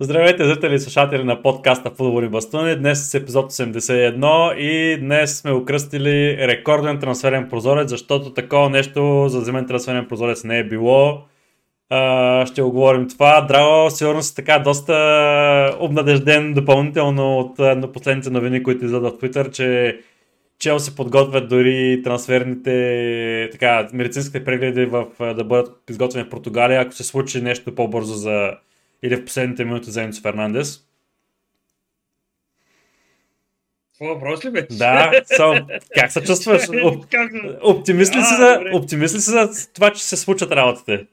Здравейте, зрители и слушатели на подкаста Футболни бастуни. Днес е епизод 81 и днес сме окръстили рекорден трансферен прозорец, защото такова нещо за зимен трансферен прозорец не е било. А, ще оговорим това. Драго, сигурно си така доста обнадежден допълнително от на последните новини, които излизат в Twitter, че Чел се подготвят дори трансферните, така, медицинските прегледи в, да бъдат изготвени в Португалия, ако се случи нещо по-бързо за или в последните минути за Енцо Фернандес. Това въпрос ли беше? Да, so, как се чувстваш? Оптимист ли, си за, оптимист ли си за това, че се случат работите?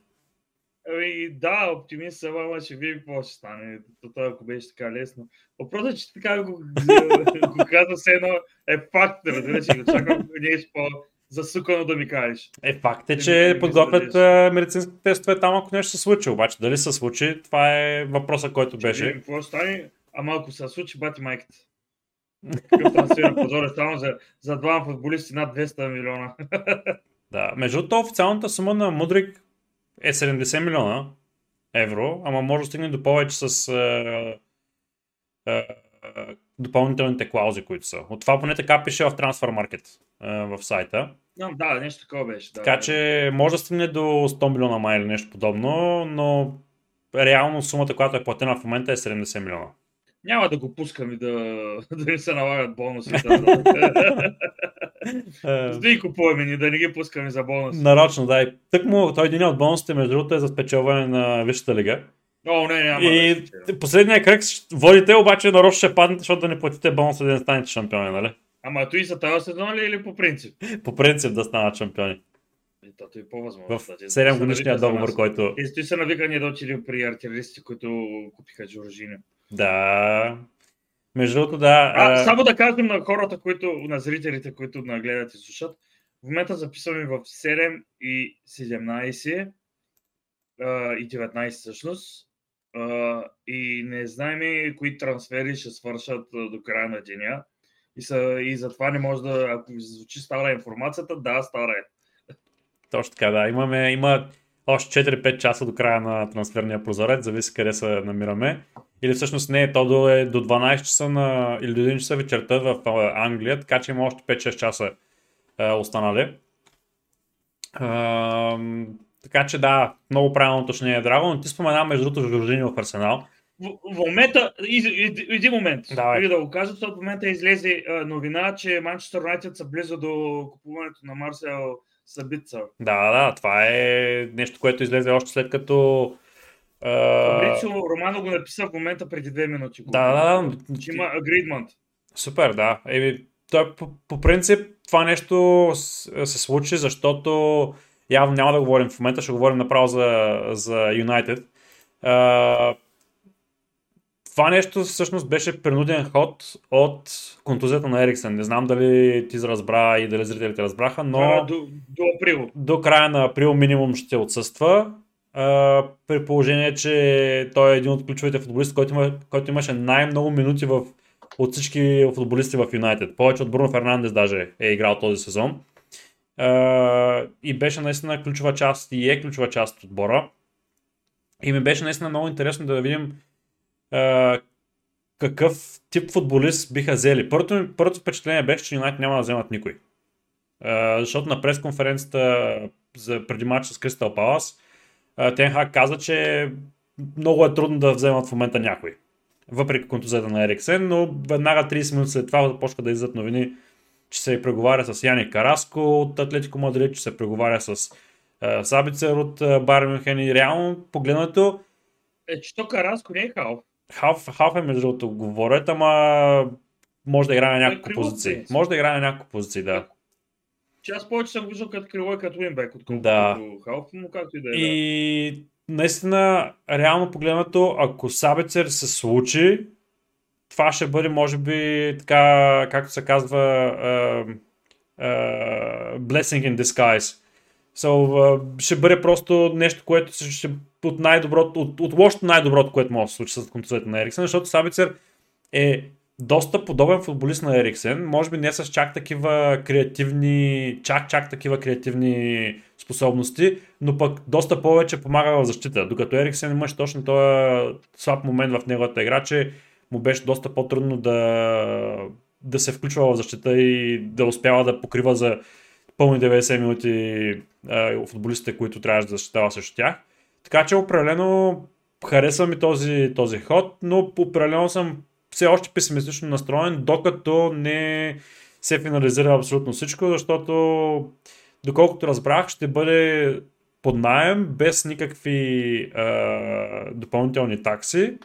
Ами, да, оптимист съм, ама ще видим какво ще стане. Това, ако беше така лесно. Въпросът е, че така го, го каза се едно е факт, разбираш, да чакам нещо по засукано да ми кажеш. Е, факт е, че подготвят медицински тестове там, ако нещо се случи. Обаче, дали се случи, това е въпросът, който беше. Какво стане? Ама ако се случи, бати майката. Какъв трансфер позор е само за, за двама футболисти над 200 милиона. да, между другото, официалната сума на Мудрик е 70 милиона евро, ама може да стигне до повече с е, е, допълнителните клаузи, които са. От това поне така пише в Transfer Market е, в сайта. Да, нещо такова беше. Да, така че може да стигне до 100 милиона май или нещо подобно, но реално сумата, която е платена в момента е 70 милиона. Няма да го пускам и да, да не се налагат бонуси. Да ги купуваме ни, да не ги пускаме за бонуси. Нарочно, да. И тък му, той един от бонусите, между другото, е за спечелване на Висшата лига. О, не, няма и да последния кръг водите, обаче нарочно ще паднете, защото да не платите бонуса да не станете шампиони, нали? Ама то и за тази сезон ли или по принцип? По принцип да станат шампиони. Тото е по-възможно. В 7 годишния договор, който... И стои са навикани да отидем при артилеристи, които купиха Джорджини. Да. Между другото, да. А, а... Само да кажем на хората, които, на зрителите, които нагледат и слушат, в момента записваме в 7 и 17 и 19 всъщност. И не знаем кои трансфери ще свършат до края на деня. И, са, и затова не може да, ако звучи стара информацията, да, стара е. Точно така, да. Имаме, има още 4-5 часа до края на трансферния прозорец, зависи къде се намираме. Или всъщност не, то до, е до 12 часа на, или до 1 часа вечерта в Англия, така че има още 5-6 часа е, останали. А, така че да, много правилно уточнение, Драго, но ти спомена между другото Жоржини в Арсенал. В, в момента, един момент, Давай. да го кажа, защото в момента излезе новина, че Манчестър Юнайтед са близо до купуването на Марсел Сабица. Да, да, това е нещо, което излезе още след като Фабрицио Романо го написа в момента преди две минути. Да, да, да. Че има агридмент. Супер, да. Еми, той, по, по принцип това нещо се случи, защото явно няма да говорим в момента, ще говорим направо за, за United. Uh, това нещо всъщност беше принуден ход от контузията на Ериксен. Не знам дали ти разбра и дали зрителите разбраха, но... А, до, до април. До края на април минимум ще отсъства. А, при положение, че той е един от ключовите футболисти, който, има, който имаше най-много минути в, от всички футболисти в Юнайтед. Повече от Бруно Фернандес даже е играл този сезон. А, и беше наистина ключова част и е ключова част от отбора. И ми беше наистина много интересно да видим какъв тип футболист биха взели. Първото, първото впечатление беше, че Юнайтед няма да вземат никой. А, защото на пресконференцията за преди матча с Кристал Палас, Тенхак каза, че много е трудно да вземат в момента някой. Въпреки контузията на Ериксен, но веднага 30 минути след това започва да излизат новини, че се преговаря с Яни Караско от Атлетико Мадрид, че се преговаря с Сабицер от Байер Мюнхен и реално погледнато... Е, че то Караско не е халф. Халф, халф е между другото говорят, ама може да играе на няколко е, позиции. Може да играе на няколко позиции, да. Че аз повече съм виждал като крило и като уинбек, отколкото да. като халф, но както и да е. И да. наистина, реално погледнато, ако Сабецер се случи, това ще бъде, може би, така, както се казва, uh, uh, blessing in disguise. So, ще бъде просто нещо, което ще от най-доброто, от, от лошото най-доброто, което може да се случи с контузията на Ериксен, защото Сабицер е доста подобен футболист на Ериксен, може би не с чак такива креативни, чак, чак такива креативни способности, но пък доста повече помага в защита. Докато Ериксен имаше точно този слаб момент в неговата игра, че му беше доста по-трудно да, да се включва в защита и да успява да покрива за пълни 90 минути а, футболистите, които трябваше да защитава срещу тях. Така че определено харесва ми този, този ход, но определено съм все още песимистично настроен, докато не се финализира абсолютно всичко, защото доколкото разбрах, ще бъде под найем, без никакви а, допълнителни такси.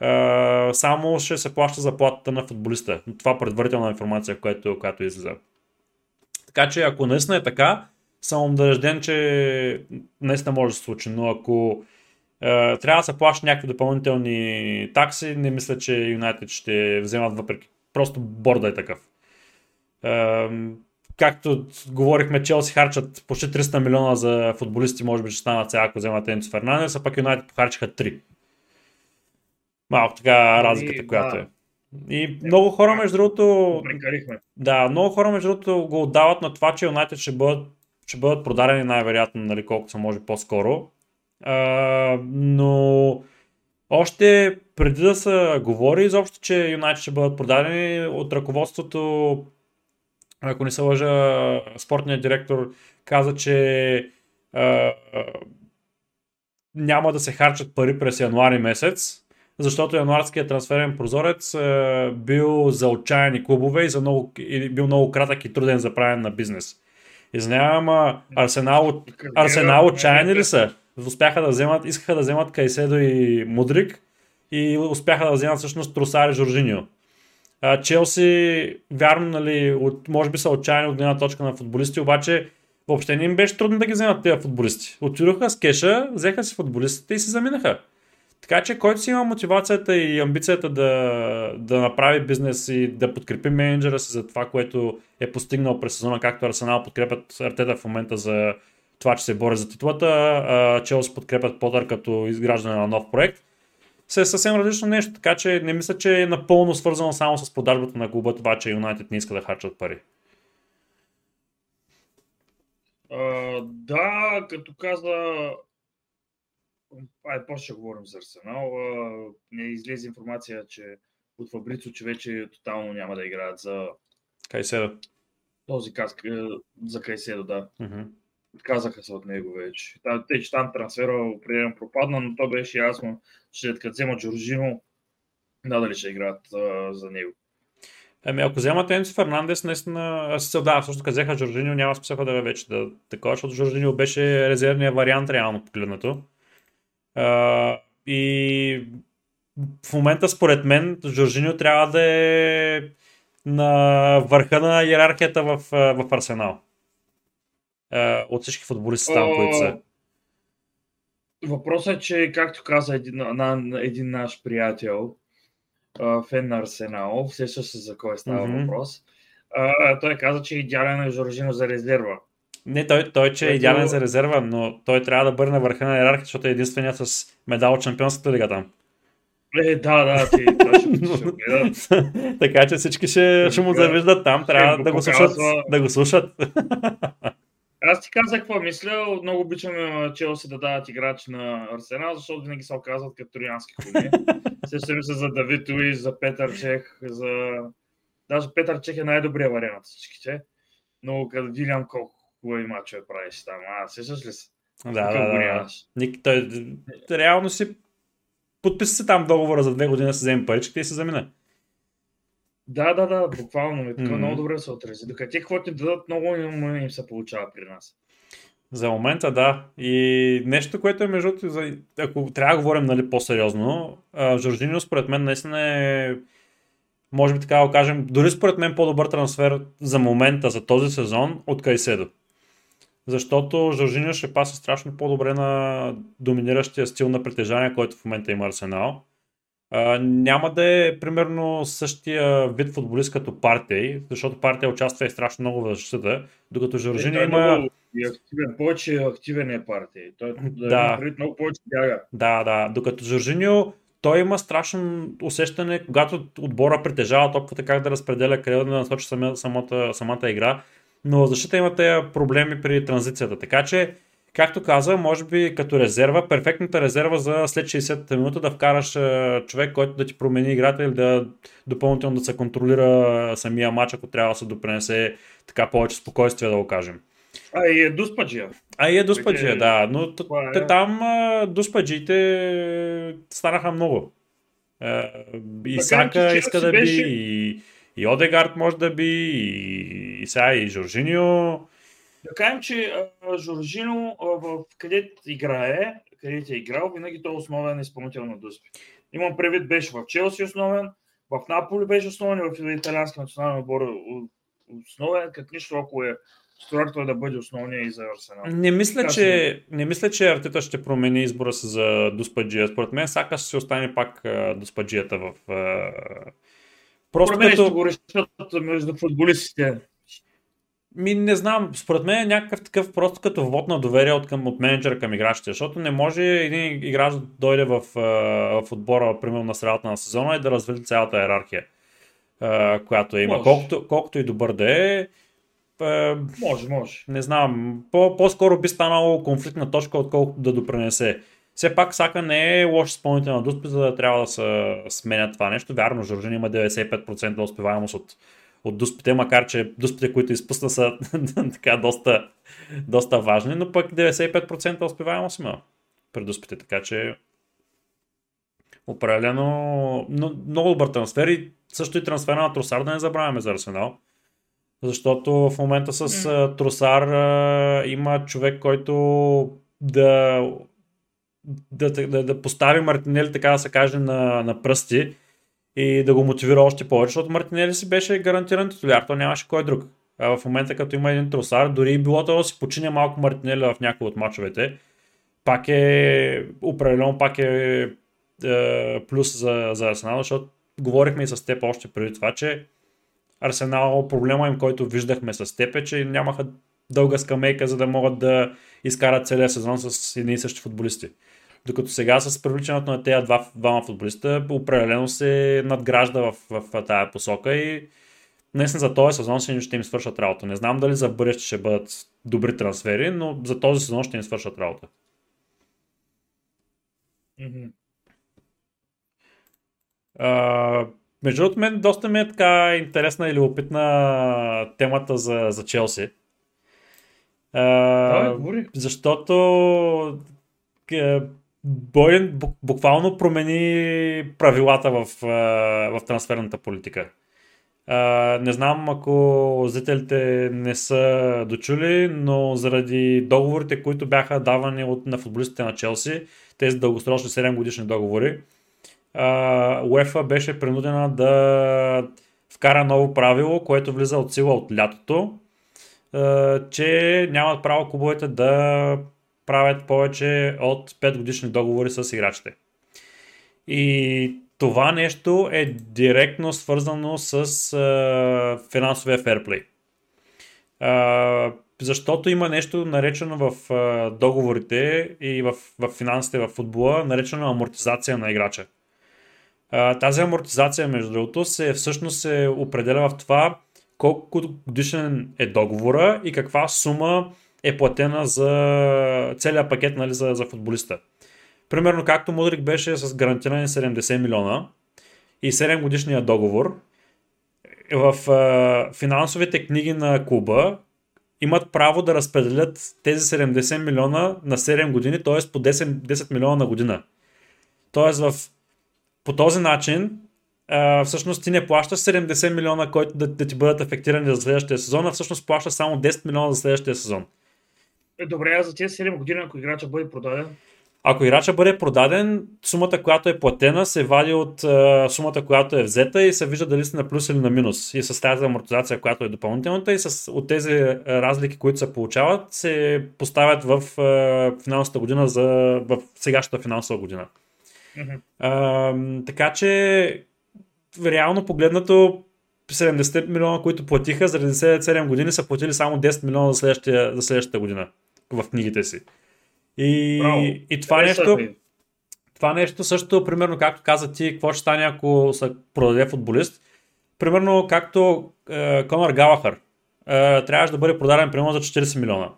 А, само ще се плаща заплатата на футболиста. Това предварителна информация, която, която излиза. Така че ако наистина е така, съм убежден, че наистина може да се случи, но ако е, трябва да се плаща някакви допълнителни такси, не мисля, че Юнайтед ще вземат въпреки. Просто борда е такъв. Е, както говорихме, Челси харчат почти 300 милиона за футболисти, може би ще станат сега, ако вземат Енцо Фернандес, а пък Юнайтед похарчиха 3. Малко така разликата, която е. И много хора, между другото. Да, много хора, между другото, го отдават на това, че Юнайтед ще бъдат, ще бъдат продадени най-вероятно, нали, колкото се може по-скоро. А, но още преди да се говори изобщо, че Юнайтед ще бъдат продадени от ръководството, ако не се лъжа, спортният директор каза, че а, няма да се харчат пари през януари месец, защото януарският трансферен прозорец е бил за отчаяни клубове и, за много, и бил много кратък и труден за правен на бизнес. Извинявам, Арсенал, Арсенал отчаяни ли са? Успяха да вземат, искаха да вземат Кайседо и Мудрик и успяха да вземат всъщност Тросари Жоржиньо. Челси, вярно, нали, от, може би са отчаяни от гледна точка на футболисти, обаче въобще не им беше трудно да ги вземат тези футболисти. Отидоха с кеша, взеха си футболистите и се заминаха. Така че който си има мотивацията и амбицията да, да направи бизнес и да подкрепи менеджера си за това, което е постигнал през сезона, както Арсенал подкрепят Артета в момента за това, че се бори за титлата, Челси подкрепят Потър като изграждане на нов проект, се е съвсем различно нещо, така че не мисля, че е напълно свързано само с продажбата на клуба това, че Юнайтед не иска да харчат пари. Uh, да, като каза Ай, после ще говорим за Арсенал. Не излезе информация, че от Фабрицо, че вече тотално няма да играят за Кайседо. Този каск, е, за Кайседо, да. Uh-huh. Казаха се от него вече. Те, че там трансфера определено пропадна, но то беше ясно, че като вземат Джорджино, надали ще играят а, за него. Ами ако вземат Енцо Фернандес, наистина, се да, също казаха Жоржиньо, няма смисъл да вече да такова, защото Жоржиньо беше резервният вариант реално погледнато и в момента, според мен, Жоржиньо трябва да е на върха на иерархията в, в Арсенал. от всички футболисти там, които са. Въпросът е, че, както каза един, на, един наш приятел, фен на Арсенал, се за кой става mm-hmm. въпрос, той каза, че идеален е Жоржино за резерва. Не, той, той че е идеален за резерва, но той трябва да бъде на върха на иерархията, защото е единственият с медал от Чемпионската лига там. Е, да, да, ти, ще Така че всички ще, ще му завиждат там, трябва да го, слушат, да го слушат. Аз ти казах какво мисля. Много обичам Челси да дават играчи на Арсенал, защото винаги се оказват като троянски кони. Сещаме се за Давид Луис, за Петър Чех, за... Даже Петър Чех е най-добрият вариант всичките. Но като видям колко хубави мачове правиш там. А, сещаш ли се? Да, да, да. Ник, той, реално си подписа се там договора за две години се вземе паричките и се замина. Да, да, да, буквално. Ми, така mm-hmm. много добре се отрази. Докато те каквото дадат, много им, им се получава при нас. За момента да. И нещо, което е между ако трябва да говорим нали, по-сериозно, Жоржинио според мен наистина е може би така да кажем, дори според мен по-добър трансфер за момента, за този сезон от Кайседо защото Жоржиньо ще паса страшно по-добре на доминиращия стил на притежание, който в момента има Арсенал. А, няма да е примерно същия вид футболист като партия, защото партия участва и страшно много в защита, докато Жоржиньо е, има... Много и активен, повече активен е партия. Той да, да много повече бяга. Да, да, докато Жоржиньо той има страшно усещане, когато отбора притежава топката, как да разпределя къде да насочи самата, самата игра но защита има тези проблеми при транзицията. Така че, както каза, може би като резерва, перфектната резерва за след 60-та минута да вкараш човек, който да ти промени играта или да допълнително да се контролира самия матч, ако трябва да се допренесе така повече спокойствие, да го кажем. А и е Дуспаджия. А и е Дуспаджия, да. Но е... те там Дуспаджиите станаха много. Е, и Сака иска да би, и, и Одегард може да би, и, и сега и Жоржинио. Да кажем, че а, Жоржино а, в където играе, където е играл, винаги той е основен изпълнител на Дуспи. Имам предвид, беше в Челси основен, в Наполи беше основен, в италиански национален отбор основен, как нищо, ако е Стюарт да бъде основния и за Арсенал. Не мисля, че, не мисля, че Артета ще промени избора си за Дуспаджия. Според мен Сака ще остане пак Дуспаджията в... Просто Според мен като... ще го решат между футболистите. Ми не знам, според мен е някакъв такъв просто като вод на доверие от, към, от менеджера към играчите, защото не може един играч да дойде в, в отбора, примерно на средата на сезона и да развили цялата иерархия, която има. Колкото, колкото и добър да е, е, може, може. Не знам. По- по-скоро би станало конфликтна точка, отколкото да допренесе. Все пак Сака не е лош изпълнител на Дуспи, за да трябва да се сменя това нещо. Вярно, Жоржин има 95% успеваемост от, от Дуспите, макар че Дуспите, които изпусна са така доста, доста важни, но пък 95% успеваемост има при Дуспите, така че определено но, много добър трансфер и също и трансфера на Тросар да не забравяме за Арсенал защото в момента с mm. Тросар има човек, който да, да, да, да постави Мартинели, така да се каже, на, на пръсти и да го мотивира още повече, защото Мартинели си беше гарантиран титуляр, то нямаше кой друг. А в момента, като има един тросар, дори и било да си почине малко Мартинели в някои от мачовете, пак е, определено пак е, е плюс за, за Арсенал, защото говорихме и с теб още преди това, че Арсенал проблема им, който виждахме с теб е, че нямаха дълга скамейка, за да могат да изкарат целия сезон с едни и същи футболисти. Докато сега с привличането на тези два, двама футболиста определено се надгражда в, в, в тази посока и наистина за този сезон ще им свършат работа. Не знам дали за бъдеще ще бъдат добри трансфери, но за този сезон ще им свършат работа. Mm-hmm. Между другото, мен доста ми е така интересна или опитна темата за, за Челси. А, защото Бойен буквално промени правилата в, в трансферната политика. не знам ако зрителите не са дочули, но заради договорите, които бяха давани от, на футболистите на Челси, тези дългосрочни 7 годишни договори, УЕФА беше принудена да вкара ново правило, което влиза от сила от лятото, че нямат право клубовете да правят повече от 5 годишни договори с играчите. И това нещо е директно свързано с финансовия ферплей. защото има нещо наречено в договорите и в, в финансите в футбола, наречено амортизация на играча тази амортизация, между другото, се всъщност се определя в това колко годишен е договора и каква сума е платена за целият пакет нали, за, за футболиста. Примерно както Мудрик беше с гарантирани 70 милиона и 7 годишния договор, в а, финансовите книги на клуба имат право да разпределят тези 70 милиона на 7 години, т.е. по 10, 10 милиона на година. Тоест по този начин а, всъщност ти не плащаш 70 милиона, които да, да ти бъдат ефектирани за следващия сезон, а всъщност плащаш само 10 милиона за следващия сезон. Е, добре, а за тези 7 години, ако играча бъде продаден? Ако играча бъде продаден, сумата, която е платена, се вади от а, сумата, която е взета и се вижда дали си на плюс или на минус. И с тази амортизация, която е допълнителната и с, от тези разлики, които се получават, се поставят в а, финансовата година за в сегашната финансова година. Mm-hmm. А, така че, реално погледнато, 70 милиона, които платиха, заради 7 години са платили само 10 милиона за, следващия, за следващата година в книгите си. И, Браво. и това нещо. Това нещо също, примерно, както каза ти, какво ще стане, ако се продаде футболист. Примерно, както е, Конор Галахър. а, трябваше да бъде продаден примерно за 40 милиона.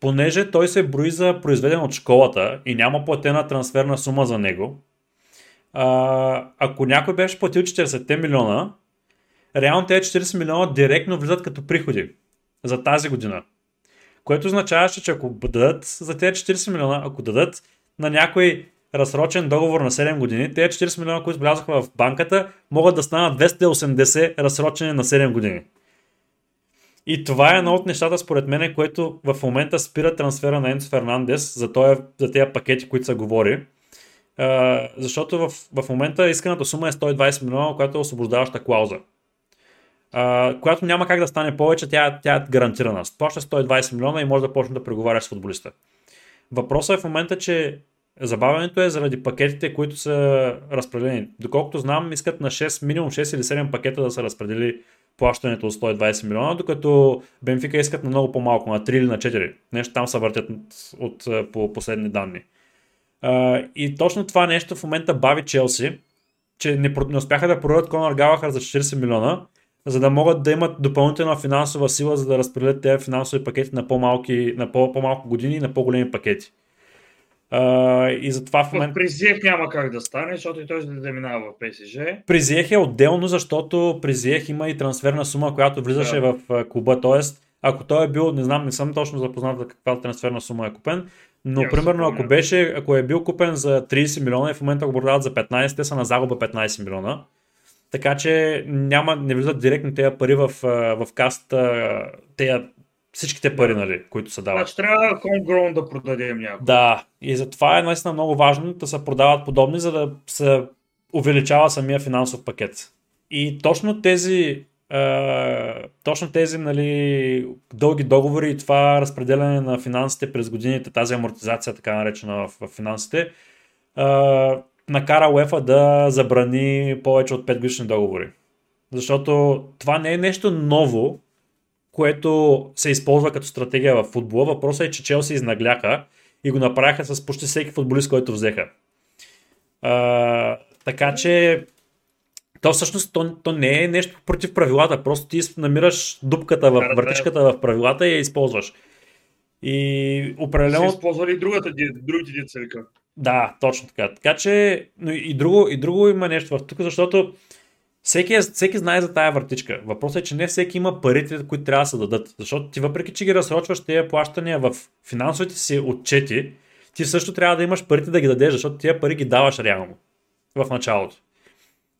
Понеже той се брои за произведен от школата и няма платена трансферна сума за него, а, ако някой беше платил 40 милиона, реално тези 40 милиона директно влизат като приходи за тази година. Което означаваше, че ако дадат за тези 40 милиона, ако дадат на някой разсрочен договор на 7 години, тези 40 милиона, които влязоха в банката, могат да станат 280 разсрочени на 7 години. И това е едно от нещата, според мен, което в момента спира трансфера на Енцо Фернандес за, този, за тези пакети, които се говори. Uh, защото в, в момента исканата сума е 120 милиона, която е освобождаваща клауза. Която няма как да стане повече, тя, тя е гарантирана. Плаща 120 милиона и може да почне да преговаряш с футболиста. Въпросът е в момента, че Забавянето е заради пакетите, които са разпределени. Доколкото знам, искат на 6, минимум 6 или 7 пакета да са разпредели плащането от 120 милиона, докато Бенфика искат на много по-малко, на 3 или на 4. Нещо там са въртят от, от, по последни данни. Uh, и точно това нещо в момента бави Челси, че не, не успяха да продадат Конор Галахар за 40 милиона, за да могат да имат допълнителна финансова сила, за да разпределят тези финансови пакети на по-малки, на по- по-малко години и на по-големи пакети. Uh, и затова в момента... При Зиех няма как да стане, защото и той ще да минава в ПСЖ. При Зиех е отделно, защото при Зиех има и трансферна сума, която влизаше да. в клуба. Тоест, ако той е бил, не знам, не съм точно запознат за каква трансферна сума е купен, но Я примерно ако беше, ако е бил купен за 30 милиона и в момента го продават за 15, те са на загуба 15 милиона. Така че няма, не влизат директно тези пари в, в каста, тези всичките пари, нали, които се дават. Значи трябва homegrown да продадем някой. Да, и затова е наистина много важно да се продават подобни, за да се увеличава самия финансов пакет. И точно тези Uh, точно тези нали, дълги договори и това разпределяне на финансите през годините, тази амортизация, така наречена в, в финансите, uh, накара УЕФА да забрани повече от 5 годишни договори. Защото това не е нещо ново, което се използва като стратегия в футбола. Въпросът е, че Челси изнагляха и го направиха с почти всеки футболист, който взеха. А, така че то всъщност то, то не е нещо против правилата, просто ти намираш дупката в въртичката в правилата и я използваш. И определено... Се използвали и другата, другите деца Да, точно така. Така че но и друго, и друго има нещо в тук, защото всеки, е, всеки знае за тая въртичка. Въпросът е, че не всеки има парите, които трябва да се дадат. Защото ти въпреки, че ги разсрочваш тези плащания в финансовите си отчети, ти също трябва да имаш парите да ги дадеш, защото тия пари ги даваш реално в началото.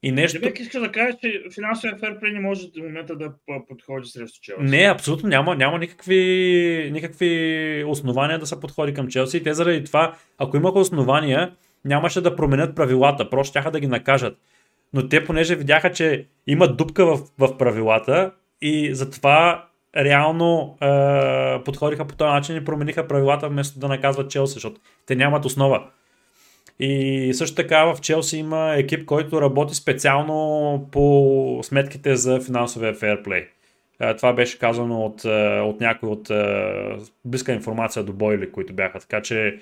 И нещо... Дебек иска да кажеш, че финансовия ферплей не може в момента да подходи срещу Челси. Не, абсолютно няма, няма никакви, никакви основания да се подходи към Челси. И те заради това, ако имаха основания, нямаше да променят правилата, просто тяха да ги накажат но те понеже видяха, че има дупка в, в правилата и затова реално е, подходиха по този начин и промениха правилата вместо да наказват Челси, защото те нямат основа. И също така в Челси има екип, който работи специално по сметките за финансовия фейрплей. Това беше казано от, от някой от близка информация до Бойли, които бяха. Така че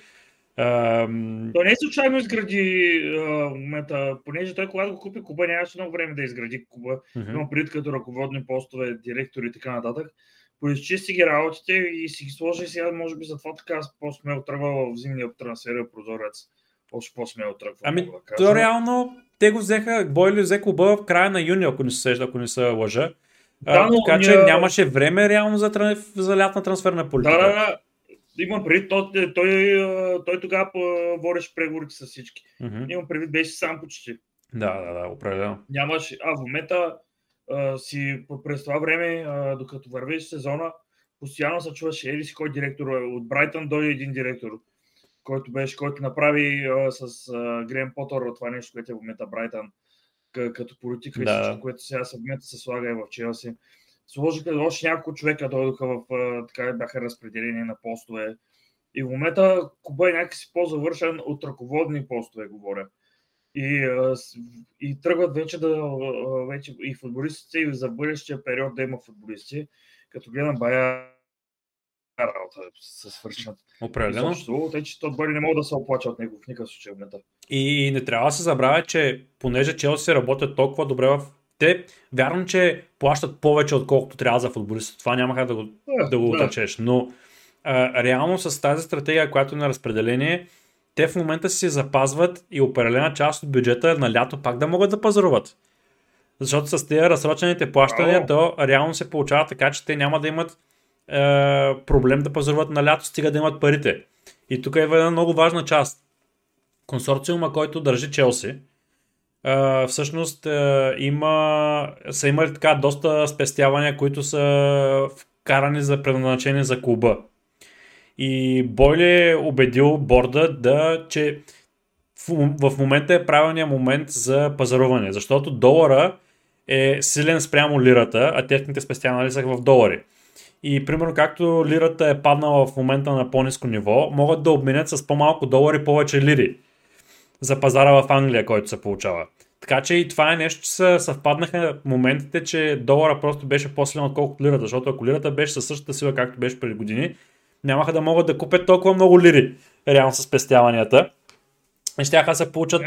Ам... То не случайно изгради момента, понеже той когато го купи Куба нямаше много време да изгради Куба. Mm-hmm. Имам пред като ръководни постове, директори и така нататък. Поизчисти ги работите и си ги сложи сега, може би затова така по-смел тръгва в зимния трансфер прозорец. Още по-смел тръгва. Ами, да то реално те го взеха, Бойли взе клуба в края на юни, ако не се сеща, ако не се лъжа. Да, но, така че нямаше време реално за, за лятна трансферна политика. Да, да, да имам предвид, той, той, той, той тогава водеше преговорите с всички. Mm-hmm. Имам предвид, беше сам почти. Да, да, да, определено. Нямаше, а в момента а, си през това време, а, докато вървеше сезона, постоянно се чуваше еди си кой директор. От Брайтън дойде един директор, който беше, който направи а, с а, Грем Потър това нещо, което е в момента Брайтън като политика да. и всичко, което сега в момента се слага и в Челси сложиха още няколко човека, дойдоха в, така бяха разпределени на постове. И в момента Куба е някакси по-завършен от ръководни постове, говоря. И, и тръгват вече да вече и футболистите и за бъдещия период да има футболисти. Като гледам бая работа се свършат. Определено. Тъй, че то бъде не могат да се оплачат от него в никакъв случай момента. И не трябва да се забравя, че понеже Челси работят толкова добре в те, вярно, че плащат повече, отколкото трябва за футболистите. Това няма да го, да го отречеш. Но а, реално с тази стратегия, която е на разпределение, те в момента си запазват и определена част от бюджета на лято пак да могат да пазаруват. Защото с тези разсрочените плащания, то реално се получава така, че те няма да имат е, проблем да пазаруват на лято, стига да имат парите. И тук е една много важна част. Консорциума, който държи Челси, е, всъщност е, има, са имали така доста спестявания, които са вкарани за предназначение за клуба. И Бойли е убедил борда да, че в, в момента е правилният момент за пазаруване, защото долара е силен спрямо лирата, а техните спестявания са в долари. И примерно както лирата е паднала в момента на по-низко ниво, могат да обменят с по-малко долари повече лири за пазара в Англия, който се получава. Така че и това е нещо, че са съвпаднаха моментите, че долара просто беше по-силен отколкото лирата, защото ако лирата беше със същата сила, както беше преди години, нямаха да могат да купят толкова много лири, реално с спестяванията. И ще се получат...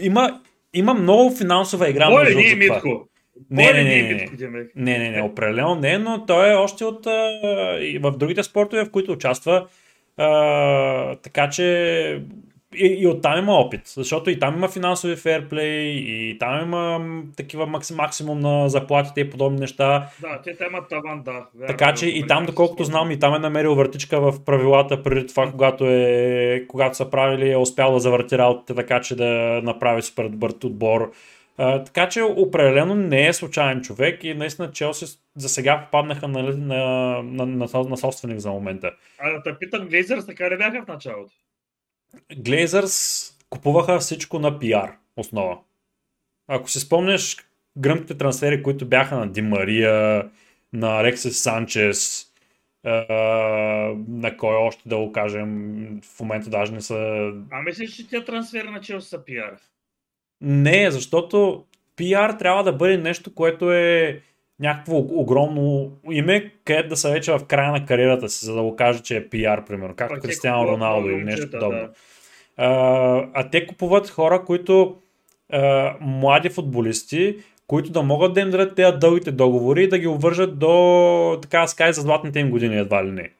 Има, има много финансова игра. Боли, не е Митко. Не, не, не, не, не, не, не, определено не, но той е още от в другите спортове, в които участва. А, така че и, и оттам има опит, защото и там има финансови фейрплей, и там има такива максим, максимум на заплатите и подобни неща. Да, те там имат таван, да. Вярно, така че и там, доколкото знам, и там е намерил въртичка в правилата преди това, когато, е, когато са правили, е успял да завърти работите така, че да направи супер добър отбор. Така че определено не е случайен човек и наистина Челси за сега попаднаха на, на, на, на, на собственик за момента. А да те питам, Глейзърс така ли бяха в началото? Глейзърс купуваха всичко на пиар основа. Ако си спомняш гръмките трансфери, които бяха на Ди Мария, на Алексис Санчес, на кой още да го кажем, в момента даже не са... А мислиш, че тя трансфери на Челси са пиар? Не, защото пиар трябва да бъде нещо, което е някакво огромно име, където да са вече в края на кариерата си, за да го каже, че е пиар, примерно, както Кристиано Роналдо или нещо подобно. Да. А, а те купуват хора, които а, млади футболисти, които да могат да им дадат тези дългите договори и да ги обвържат до, така да за златните им години едва ли не.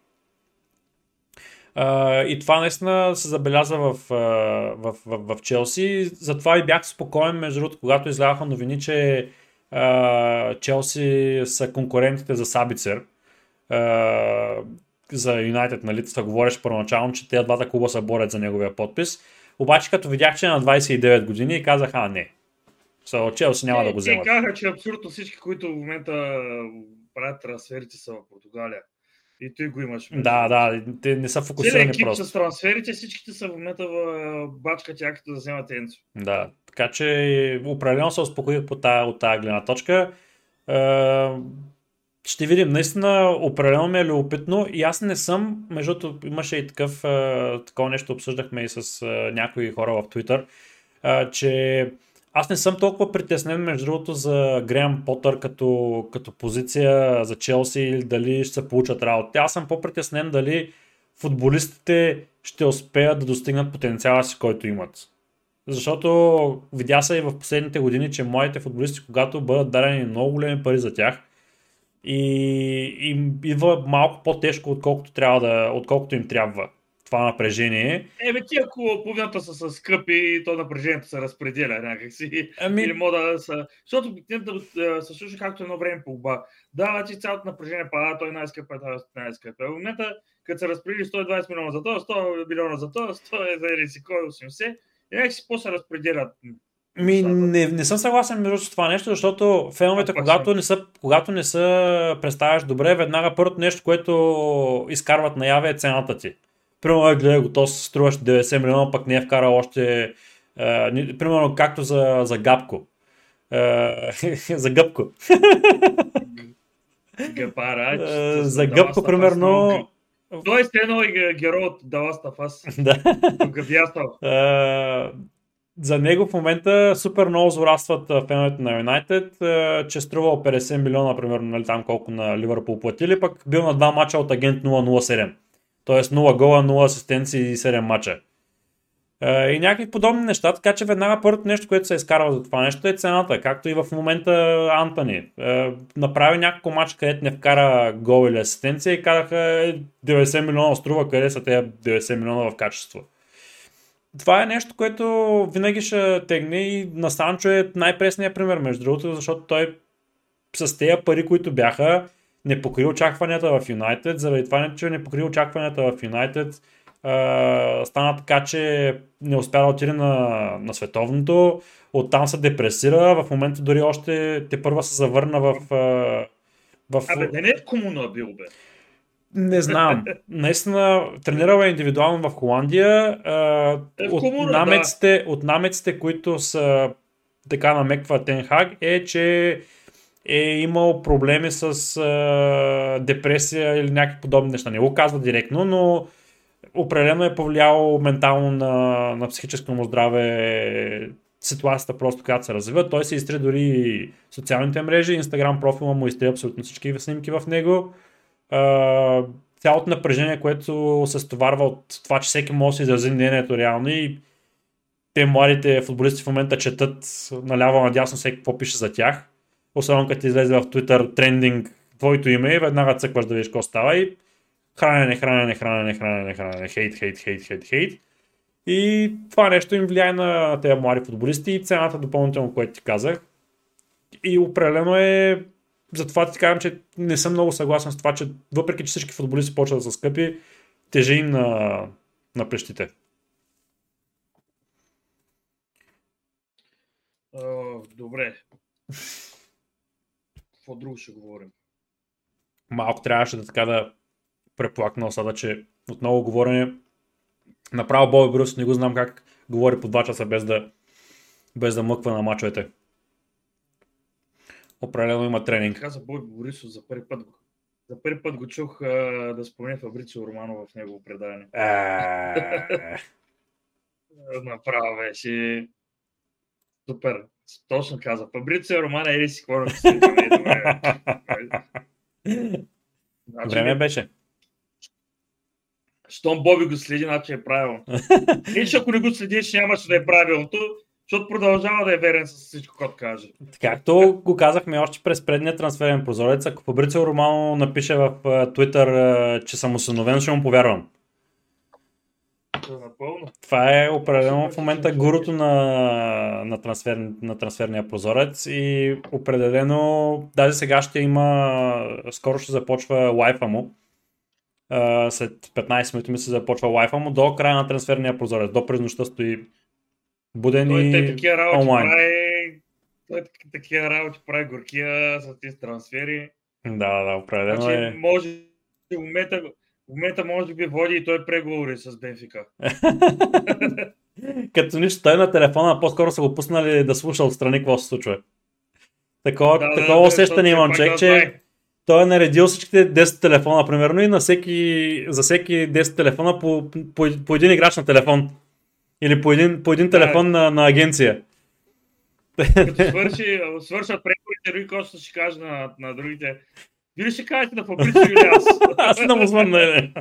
Uh, и това наистина се забелязва в, uh, в, в, в Челси. Затова и бях спокоен, между другото, когато изляха новини, че Челси са конкурентите за Сабицер. за Юнайтед, нали, това говориш първоначално, че тези двата клуба се борят за неговия подпис. Обаче като видях, че е на 29 години и казах, а не, so, Челси няма да го вземат. Те казаха, че абсурдно всички, които в момента правят трансферите са в Португалия. И той го имаш. Да, да, те не са фокусирани екип просто. с трансферите, всичките са в момента в бачка тяката да вземат Енцо. Да, така че определено се успокоих по тая, от тази гледна точка. Ще видим, наистина определено ми е любопитно и аз не съм, между другото имаше и такъв, такова нещо обсъждахме и с някои хора в Twitter, че аз не съм толкова притеснен, между другото, за Греъм Потър като, като позиция за Челси или дали ще се получат работа. Аз съм по-притеснен дали футболистите ще успеят да достигнат потенциала си, който имат. Защото видя се и в последните години, че младите футболисти, когато бъдат дадени много големи пари за тях, и им идва малко по-тежко, отколкото, трябва да, отколкото им трябва това напрежение. Е, бе, ти ако половината са скъпи, то напрежението се разпределя някакси. Ами... Или мода да са... Защото да се слуша както едно време по оба. Да, ти цялото напрежение пада, той най-скъп е, най-скъп е. В момента, като се разпредели 120 милиона за това, 100 милиона за това, 100 е за Ерисикой, 80, и някакси по-се разпределят ми, не, не съм съгласен между това нещо, защото феновете, когато не, са, когато не са представяш добре, веднага първото нещо, което изкарват наяве е цената ти примерно, гледай го, то се струваш 90 милиона, пък не е вкарал още, е, примерно, както за, за Гапко. Е, за Гъпко. Гапара, е, за Гъпко, примерно... Той е едно герой от Даласта Фас. Да. Е, за него в момента супер много злорадстват феновете на Юнайтед, че струвал 50 милиона, примерно, нали, там колко на Ливърпул платили, пък бил на два мача от агент 007. Тоест 0 гола, 0 асистенции и 7 мача. Uh, и някакви подобни неща, така че веднага първото нещо, което се изкарва за това нещо е цената, както и в момента Антони. Uh, направи няколко мача, където не вкара гол или асистенция и казаха 90 милиона струва, къде са тези 90 милиона в качество. Това е нещо, което винаги ще тегне и на Санчо е най-пресният пример, между другото, защото той с тези пари, които бяха, не покри очакванията в Юнайтед, заради това, че не покри очакванията в Юнайтед, стана така, че не успя да отиде на, на световното, оттам се депресира, в момента дори още те първа се завърна в... в... Абе, не е комуна бил, бе. Не знам. Наистина, тренирал е индивидуално в Холандия. Е, в от, комуна, намеците, да. от намеците, които са така намеква Тенхаг, е, че е имал проблеми с а, депресия или някакви подобни неща. Не го казва директно, но определено е повлияло ментално на, на психическото му здраве ситуацията просто когато се развива. Той се изтри дори социалните мрежи, инстаграм профила му изтри абсолютно всички снимки в него. А, цялото напрежение, което се стоварва от това, че всеки може да се изрази мнението реално и те младите футболисти в момента четат наляво надясно всеки какво пише за тях. Особено като излезе в Twitter трендинг твоето име и веднага цъкваш да видиш какво става и хранене, хранене, хранене, хранене, хранене, хейт, хейт, хейт, хейт, хейт. И това нещо им влияе на тези млади футболисти и цената допълнително, което ти казах. И определено е, затова ти казвам, че не съм много съгласен с това, че въпреки, че всички футболисти почват да са скъпи, тежи им на, на плещите. Добре. Какво друго ще говорим? Малко трябваше да така да преплакнал sada, че отново говорене. Направо Бой Брюс не го знам как говори по 2 часа без да, без да мъква на мачовете. Определено има тренинг. Каза Бой Борисов за първи път. За първи път го чух а, да спомене Фабрицио Романо в негово предаване. Е. Направо беше супер. Точно каза. Фабрицио Романо е ли си хора? Значи, Време беше. Щом Боби го следи, значи е правилно. И че ако не го следиш, нямаше да е правилното, защото продължава да е верен с всичко, което каже. Както го казахме още през предния трансферен прозорец, ако Фабрицио Романо напише в Twitter, че съм усиновен, ще му повярвам. Напълно. Това е определено в момента гурото на, на, трансфер, на трансферния прозорец и определено даже сега ще има, скоро ще започва лайфа му след 15 минути ми се започва лайфа му до края на трансферния прозорец. До през нощта стои буден той, и такива работи онлайн. Прави, той такива работи прави горкия с тези трансфери. Да, да, определено значи, е. Може, момента, в момента може би води и той преговори с Бенфика. Като нищо, той на телефона по-скоро са го пуснали да слуша отстрани какво се случва. Такова, да, такова да, усещане имам, човек, че той е наредил всичките 10 телефона, примерно, и на всеки, за всеки 10 телефона по, по, по един играч на телефон. Или по един, по един телефон да. на, на агенция. Като свърши, свършат преговорите, други какво ще каже на, на другите. Вие ще кажете на Фабрицио или аз? аз не му звън, не.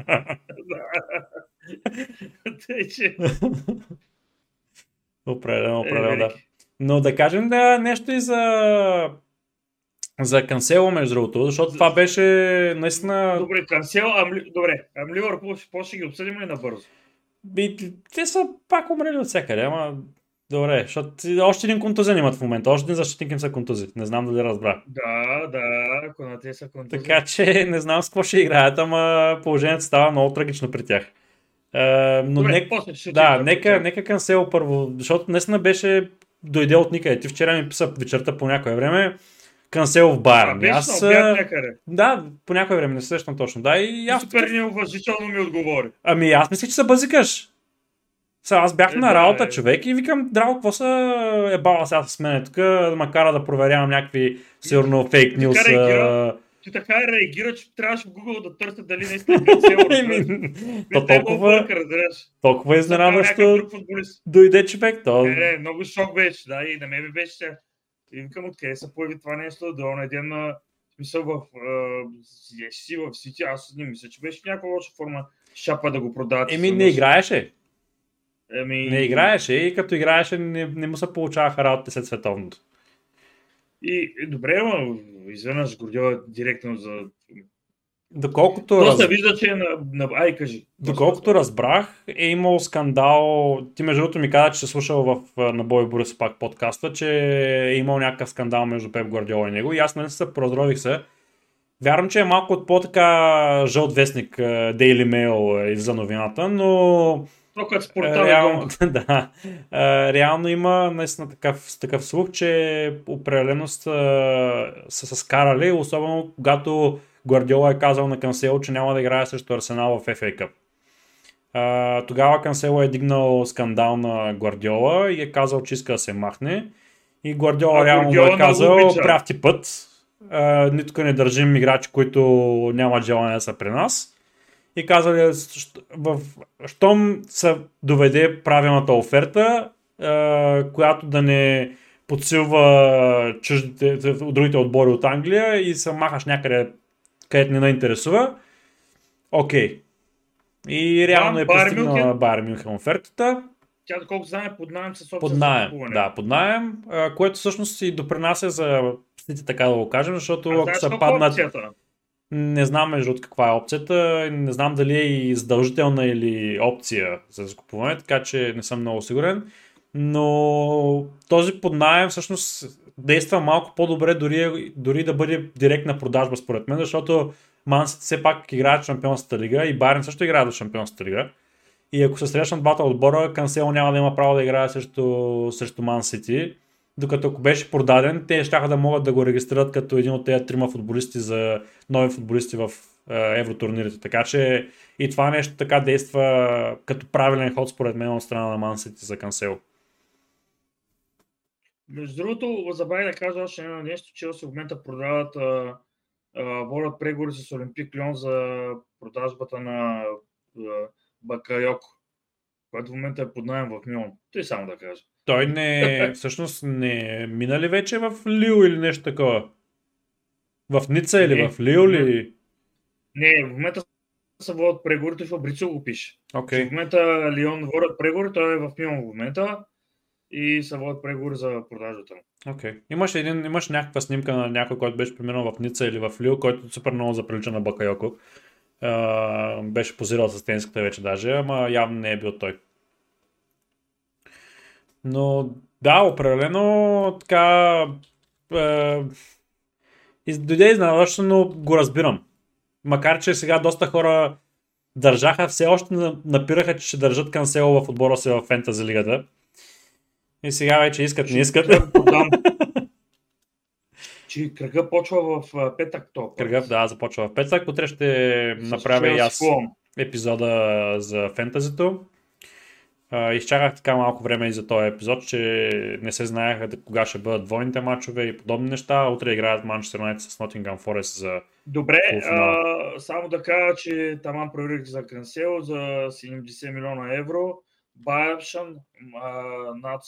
Тъй, че... Определено, определено, да. Но да кажем да нещо и за за Кансело, между другото, защото това беше наистина... Добре, Кансело, а, добре, а Ливърпул ще, ще ги обсъдим ли набързо? Би, те са пак умрели от всякъде, ама добре, защото още един контузен имат в момента, още един защитник им са контузи, не знам дали разбра. Да, да, ако на те са контузи. Така че не знам с какво ще играят, ама положението става много трагично при тях. Uh, но Добре, нека, после да, нека, нека Кансело първо, защото наистина беше дойде от никъде. Ти вчера ми писа вечерта по някое време Кансел в Байерн. А, аз, някъде. Да, по някое време не се сещам точно. Да, и аз Супер неуважително ми отговори. Ами аз мислих, че се базикаш. Сега аз бях е, на работа, да, е. човек, и викам, драго, какво са е бала сега с мен тук, да ме кара да проверявам някакви, сигурно, фейк нюс. Ти така реагира, че трябваше в Google да търся дали наистина е То толкова, толкова изненадващо дойде човек. То... Не, не, много шок беше, да, и на мен беше и викам откъде се появи това нещо, да он един на смисъл в си в Сити, аз не мисля, че беше някаква лоша форма шапа да го продават. Еми не играеше. Еми, Не играеше и като играеше не, не му се получаваха работите след световното. И, и добре, но изведнъж Гордиола директно за... Доколкото, То раз... се вижда, че е на... на... Ай, кажи. доколкото разбрах, е имал скандал. Ти между другото ми каза, че се слушал в на Бой Борис пак подкаста, че е имал някакъв скандал между Пеп Гвардиола и него. И аз нали се прозрових се. Вярвам, че е малко от по-така жълт вестник Daily Mail за новината, но То като Е, спортал реално, да, Е, реално има наистина такъв, такъв слух, че определено са, са се скарали, особено когато Гвардиола е казал на Кансело, че няма да играе срещу Арсенал в FA Cup. А, тогава Кансело е дигнал скандал на Гвардиола и е казал, че иска да се махне. И Гвардиола А реално Гвардиола е казал, прав ти път. А, нито не държим играчи, които нямат желание да са при нас. И казали, в, щом се доведе правилната оферта, която да не подсилва чуждите, другите отбори от Англия и се махаш някъде, където не ме интересува, окей. И реално Да, е пристигнала Байер Мюнхен офертата. Тя, доколко знае, под найем с опция Под купуване. да, под найем, което всъщност и допринася за псите, така да го кажем, защото А ако са паднат... опцията? Не знам между другото каква е опцията, не знам дали е и задължителна или опция за закупуване, така че не съм много сигурен. Но този поднаем всъщност действа малко по-добре дори, дори да бъде директна продажба според мен, защото Мансите все пак играят в Шампионската лига и Байерн също играят в Шампионската лига. И ако се срещнат двата отбора, Кансело няма да има право да играе срещу, срещу Ман Сити. Докато ако беше продаден, те ще да могат да го регистрират като един от тези трима футболисти за нови футболисти в е, евротурнирите. Така че и това нещо така действа като правилен ход според мен от страна на Ман Сити за Кансело. Между другото, забравя да кажа още едно нещо, че в момента продават, а, а, водят преговори с Олимпик Лион за продажбата на а, Бакайоко, който в момента е под найем в Милан. Той само да кажа. Той не, всъщност не мина ли вече в Лил или нещо такова? В Ница или Не, в Лил не. ли? Не, в момента се водят преговорите, Фабрицо го пише. Okay. В момента Лион водят преговори, той е в Милан в момента и се водят преговори за продажбата му. Окей. Имаш, един, имаш някаква снимка на някой, който беше преминал в Ница или в Лил, който супер много заприлича на Бакайоко. А, беше позирал с тенската вече даже, ама явно не е бил той. Но да, определено така е, из- дойде изненадващо, но го разбирам. Макар, че сега доста хора държаха, все още на- напираха, че ще държат кансело в отбора си в Фентази лигата. И сега вече искат, не искат. Че кръга почва в петък топ. Кръгът, да, започва в петък. Утре ще направя и аз епизода за фентазито. А, изчаках така малко време и за този епизод, че не се знаеха да- кога ще бъдат двойните матчове и подобни неща. Утре играят Манчестър Юнайтед с Nottingham Forest за... Добре, Полуфинал. а, само да кажа, че таман проверих за Кансело за 70 милиона евро. Байершан над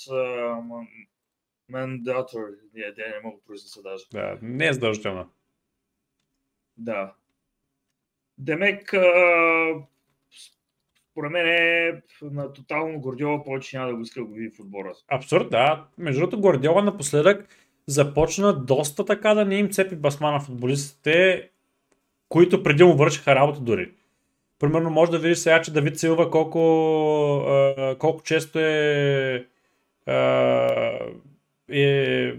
мандатор. Не, не мога да произнеса даже. Да, не е задължително. Да. Демек, а, според мен е на тотално Гордиола повече няма да го иска да го види в отбора. Абсурд, да. Между другото, Гвардиола напоследък започна доста така да не им цепи басма на футболистите, които преди му вършиха работа дори. Примерно може да видиш сега, че Давид Силва колко, колко често е, а, е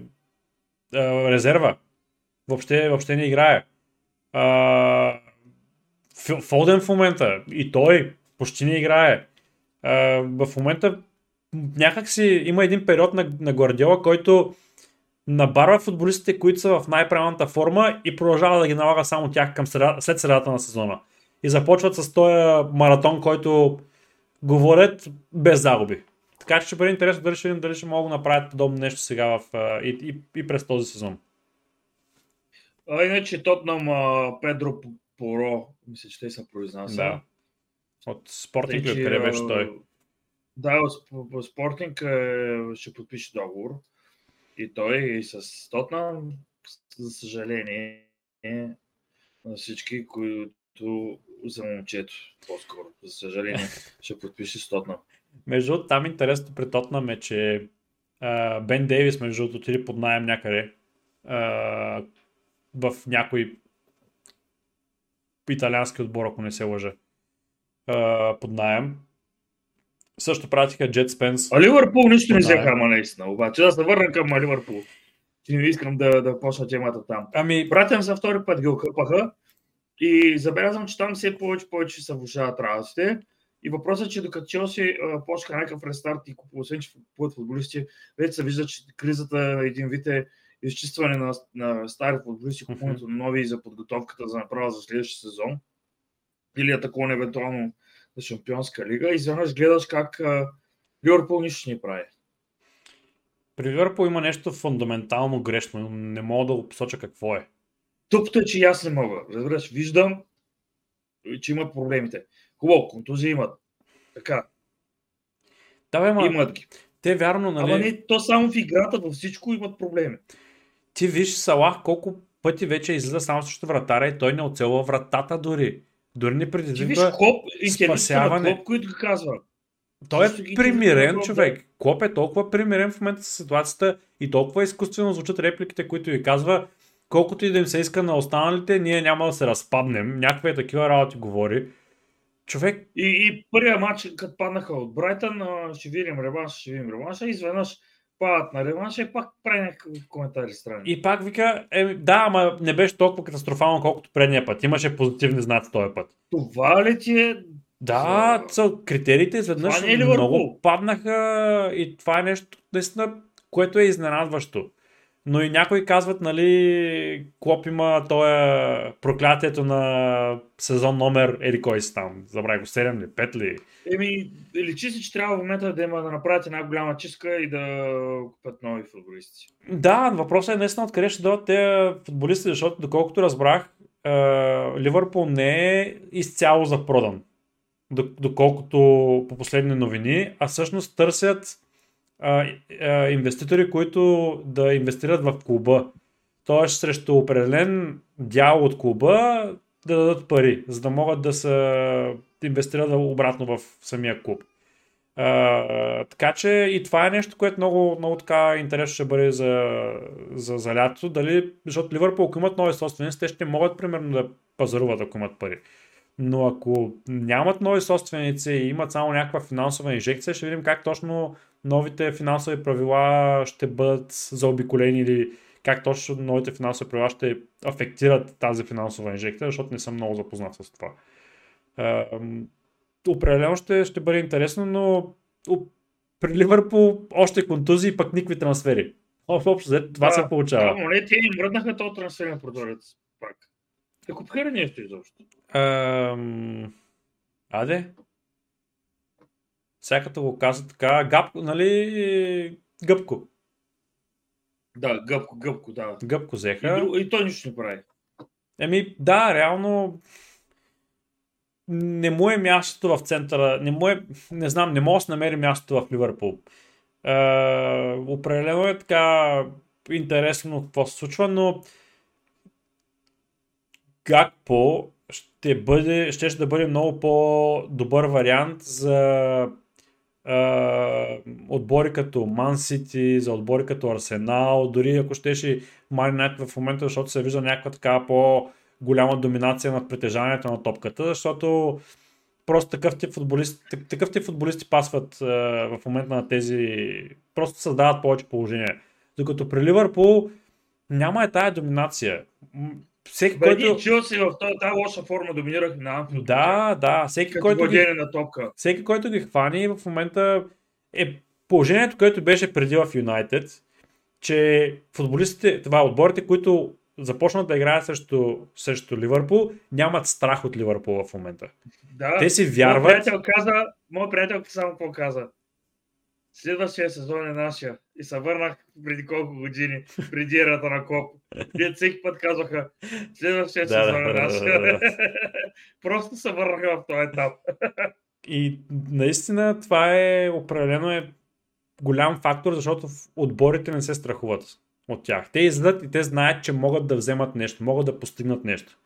а, резерва. Въобще, въобще не играе. А, Ф- Фоден в момента и той почти не играе. А, в момента някак си има един период на, на Гвардиола, който набарва футболистите, които са в най-правилната форма и продължава да ги налага само тях към среда, след средата на сезона. И започват с този маратон, който говорят без загуби. Така че ще бъде интересно дали ще, дали ще могат да направят подобно нещо сега в, и, и, и през този сезон. А, иначе Тотнам Педро Поро, мисля, че те се произнася. Да. От Спортинг Тъй, ли че, откъде беше той? Да, от Спортинг е, ще подпише договор. И той и с Тотнам, за съжаление, е на всички, които за момчето, по-скоро, за съжаление, ще подпише с Тотнам. Между другото, там интересното при Тотнам е, че а, Бен Дейвис, между другото, отиде под найем някъде а, в някой италиански отбор, ако не се лъжа, а, под найем. Също пратиха Джет Спенс. А Ливърпул нищо не взеха, ама наистина. Обаче да се върна към Ливърпул. Че не искам да, да почна темата там. Ами, Братям за втори път ги окъпаха и забелязвам, че там все повече повече се влушават работите. И въпросът е, че докато Челси почнаха някакъв рестарт и купува, освен че купуват футболисти, вече се вижда, че кризата на един вид е изчистване на, на стари футболисти, купуването на нови за подготовката за направа за следващия сезон или атакуване евентуално за Шампионска лига. И изведнъж гледаш как Ливърпул нищо не прави. при Ливърпул има нещо фундаментално грешно. Не мога да го посоча какво е. Тъпто е, че и аз не мога. Разбираш, виждам, че имат проблемите. Хубаво, контузии имат. Така, Да, бе, ма, имат ги. те вярно, нали? Ама не, то само в играта, във всичко имат проблеми. Ти виж Салах колко пъти вече излиза само срещу вратаря и той не оцелва вратата дори. Дори не предизвиква. Клоп, спасяване. Клоп, които го казва. Той е примирен човек. Клоп е толкова примирен в момента с ситуацията и толкова изкуствено звучат репликите, които ви казва, колкото и да им се иска на останалите, ние няма да се разпаднем. Някакви такива работи говори. Човек, И, и първия матч, като паднаха от Брайтън, ще видим реванш, ще видим реванша, и изведнъж падат на реванша и пак прави някакви коментари страни. и пак вика, е, да, ама не беше толкова катастрофално, колкото предния път. Имаше позитивни знаци този път. Това ли ти е Да, са, критериите изведнъж е много паднаха и това е нещо, наистина, което е изненадващо. Но и някои казват, нали, Клоп има тоя проклятието на сезон номер, еди кой си там, забравя го, 7 ли, 5 ли. Еми, личи се, че трябва в момента да има да направят една голяма чистка и да купят нови футболисти. Да, въпросът е наистина откъде ще дойдат тези футболисти, защото доколкото разбрах, е, Ливърпул не е изцяло запродан. Док- Доколкото по последни новини, а всъщност търсят а, а, инвеститори, които да инвестират в клуба. Тоест срещу определен дял от клуба да дадат пари, за да могат да се инвестират обратно в самия клуб. А, така че и това е нещо, което много, много така интересно ще бъде за, за, за лятото. Дали, защото Ливърпул, ако имат нови собственици, те ще могат примерно да пазаруват, ако имат пари. Но ако нямат нови собственици и имат само някаква финансова инжекция, ще видим как точно новите финансови правила ще бъдат заобиколени или как точно новите финансови правила ще афектират тази финансова инжекция, защото не съм много запознат с това. М, определено ще, ще бъде интересно, но при Ливърпул още контузии, пък никакви трансфери. Общо взето това Да, се получава. Да, не, те им мръднаха този трансферен прозорец пак. Те купиха ли нещо изобщо? Ам... Аде. Всяката го каза така. Гапко, нали? Гъбко. Да, гъбко, гъбко, да. Гъбко И, взеха. друг, и той нищо не прави. Еми, да, реално не му е мястото в центъра, не му е, не знам, не мога да се намери мястото в Ливърпул. Е, определено е така интересно какво се случва, но Гакпо ще бъде, ще, ще да бъде много по-добър вариант за отбори като Man City, за отбори като Арсенал, дори ако щеше Man United в момента, защото се вижда някаква така по-голяма доминация над притежанието на топката, защото просто такъв тип футболисти, так- такъв тип футболисти пасват е, в момента на тези, просто създават повече положение. Докато при Ливърпул няма е тая доминация. Всеки, Бе, който... Челси в тази, лоша форма доминирах на Анфилд. Да, да, всеки Като който, ги, на топка. всеки, който ги хвани в момента е положението, което беше преди в Юнайтед, че футболистите, това отборите, които започнат да играят срещу, срещу Ливърпул, нямат страх от Ливърпул в момента. Да. Те си Моят вярват. приятел каза, моят приятел само какво каза. Следващия сезон е нашия. И се върнах преди колко години, преди ерата на Коп. Те всеки път казваха, следващия Да, сезон да, е да, нашия. да, Просто се върнаха в този етап. И наистина това е определено е голям фактор, защото отборите не се страхуват от тях. Те излизат и те знаят, че могат да вземат нещо, могат да постигнат нещо.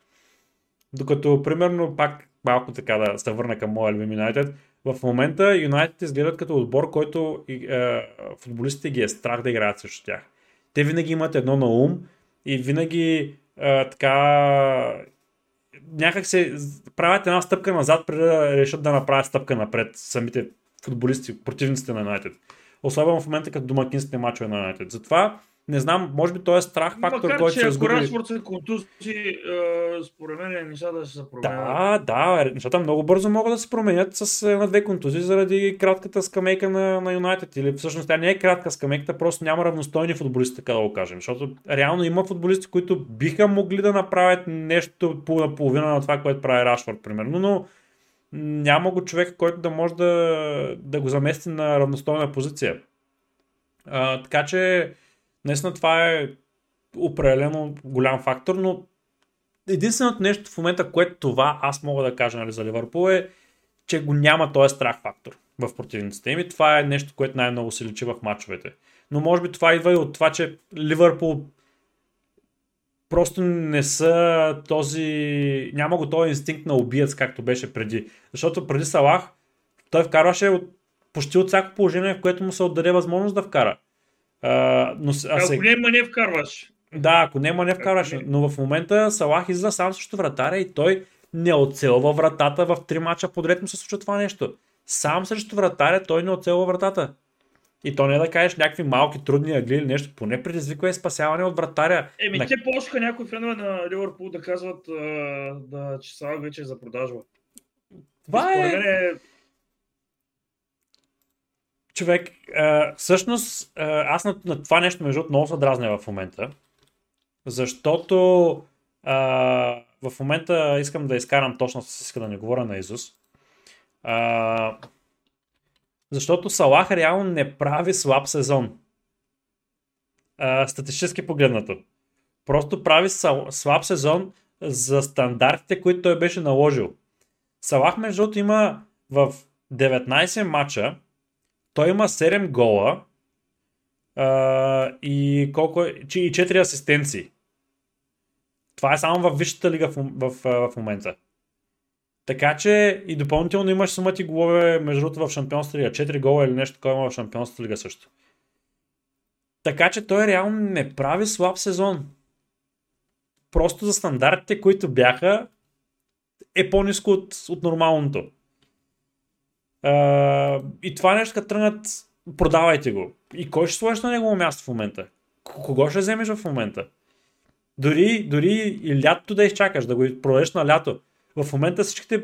Докато, примерно, пак малко така да се върна към моя любим Юнайтед, В момента Юнайтед изгледат като отбор, който е, футболистите ги е страх да играят срещу тях. Те винаги имат едно на ум и винаги е, така някак се правят една стъпка назад, преди да решат да направят стъпка напред самите футболисти, противниците на Юнайтед. Особено в момента като домакинските мачове на Юнайтед. Затова не знам, може би той е страх фактор, Макар, който че се ако изгуби. Рашфорд се контузи, според мен нещата ще се променят. Да, да, нещата много бързо могат да се променят с една две контузии заради кратката скамейка на, на Юнайтед. Или всъщност тя не е кратка скамейка, просто няма равностойни футболисти, така да го кажем. Защото реално има футболисти, които биха могли да направят нещо по наполовина на това, което прави Рашфорд, примерно, но няма го човек, който да може да, да го замести на равностойна позиция. А, така че, наистина това е определено голям фактор, но единственото нещо в момента, което това аз мога да кажа нали, за Ливърпул е, че го няма този страх фактор в противниците им и това е нещо, което най-много се личи в матчовете. Но може би това идва и от това, че Ливърпул просто не са този... Няма го този инстинкт на убиец, както беше преди. Защото преди Салах той вкарваше от, почти от всяко положение, в което му се отдаде възможност да вкара. А, но, а Ако не, не вкарваш. Да, ако няма не вкараш. Ако не- Но в момента Салах излиза сам срещу вратаря и той не оцелва вратата в три мача подред му се случва това нещо. Сам срещу вратаря той не оцелва вратата. И то не е да кажеш някакви малки трудни агли или нещо, поне предизвиква спасяване от вратаря. Еми, На- те почнаха някои фенове на Ливърпул да казват, а, да, че Салах вече е за продажба. Това е е човек. Всъщност, аз на, на това нещо между много се дразня в момента. Защото а, в момента искам да изкарам точно статистика, да не говоря на Изус. А, защото Салах реално не прави слаб сезон. А, статистически погледнато. Просто прави слаб сезон за стандартите, които той беше наложил. Салах, между другото, има в 19 мача, той има 7 гола а, и, колко е, и 4 асистенции. Това е само в висшата лига в, в, в, в момента. Така че и допълнително имаш сумати голове, между другото, в Шампионската лига. 4 гола или нещо такова има в Шампионската лига също. Така че той реално не прави слаб сезон. Просто за стандартите, които бяха, е по-низко от, от нормалното. И това нещо, като тръгнат, продавайте го. И кой ще сложиш на негово място в момента? Кого ще вземеш в момента? Дори, дори и лятото да изчакаш, да го продадеш на лято. В момента всичките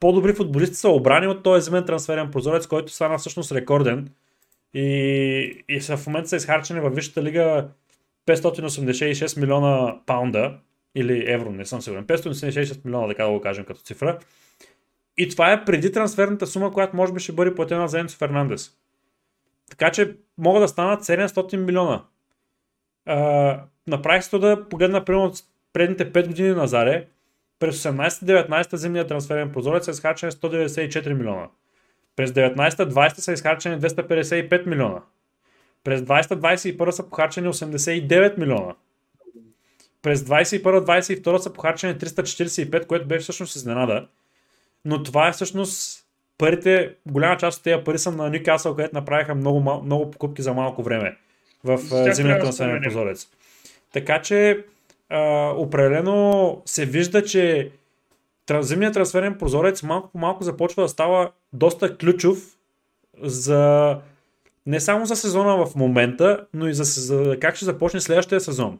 по-добри футболисти са обрани от този зимен трансферен прозорец, който стана всъщност рекорден. И, и в момента са изхарчени във Висшата лига 586 милиона паунда или евро, не съм сигурен. 586 милиона, така да го кажем като цифра. И това е преди трансферната сума, която може би ще бъде платена за Енцо Фернандес. Така че могат да станат 700 милиона. А, направих се да погледна примерно предните 5 години на Заре. През 18-19 зимния трансферен прозорец са изхарчени 194 милиона. През 19-20 са изхарчени 255 милиона. През 20-21 са похарчени 89 милиона. През 21-22 са похарчени 345, което беше всъщност изненада. Но това е всъщност парите, голяма част от тези пари са на Ньюкасъл, където направиха много, много покупки за малко време в За а, тях зимния трябва да трансферен споменем. прозорец. Така че а, определено се вижда, че зимният трансферен прозорец малко по малко започва да става доста ключов за не само за сезона в момента, но и за, за как ще започне следващия сезон.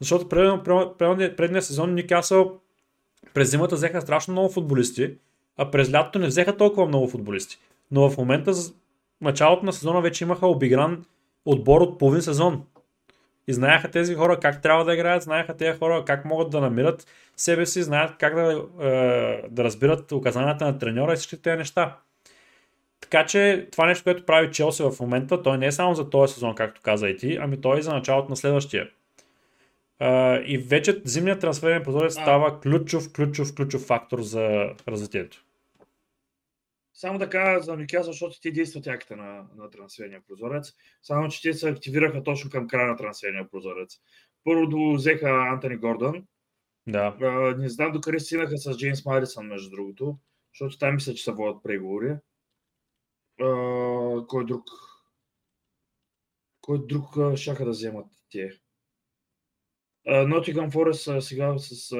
Защото предния, предния, сезон Ньюкасъл през зимата взеха страшно много футболисти, а през лятото не взеха толкова много футболисти. Но в момента, за началото на сезона вече имаха обигран отбор от половин сезон. И знаеха тези хора как трябва да играят, знаеха тези хора как могат да намират себе си, знаят как да, е, да разбират указанията на треньора и всички тези неща. Така че това нещо, което прави Челси в момента, той не е само за този сезон, както каза и ти, ами той е за началото на следващия. Uh, и вече зимният трансферен прозорец става ключов, ключов, ключов фактор за развитието. Само да кажа за Нюкасъл, защото те действат яките на, на трансферния прозорец. Само, че те се активираха точно към края на трансферния прозорец. Първо взеха Антони Гордън. Да. А, не знам докъде стигнаха с Джеймс Марисън, между другото, защото там мисля, че се водят преговори. А, кой друг? Кой друг шаха да вземат те? Nottingham Forest сега с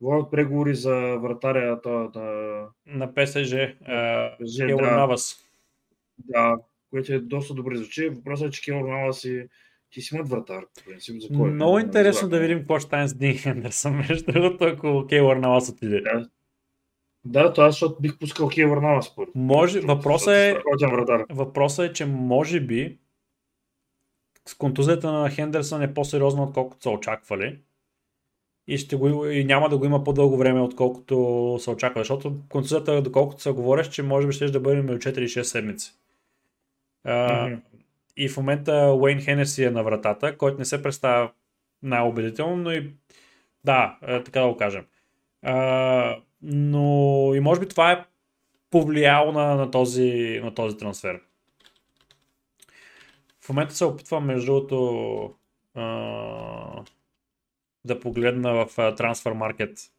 водят преговори за вратаря това, да, На ПСЖ. Да. Навас. да, което е доста добре звучи. Въпросът е, че Келър Нава си ти си имат вратар, принцип, за кой? Много интересно да видим какво ще стане с Дин Хендерсън, между другото, ако Кейлър Навас отиде. Да. Да, това защото бих пускал Келър Нава според. Може, въпросът е, въпросът е, че може би контузията на Хендерсън е по-сериозна, отколкото са очаквали. И, ще го, и няма да го има по-дълго време, отколкото са очаквали. Защото контузията, доколкото се говориш, че може би ще да бъде между 4 и 6 седмици. Мгм. И в момента Уейн Хенеси е на вратата, който не се представя най-убедително, но и да, е, така да го кажем. А, но и може би това е повлияло на, на, този, на този трансфер. В момента се опитвам, между другото, да погледна в Transfer Market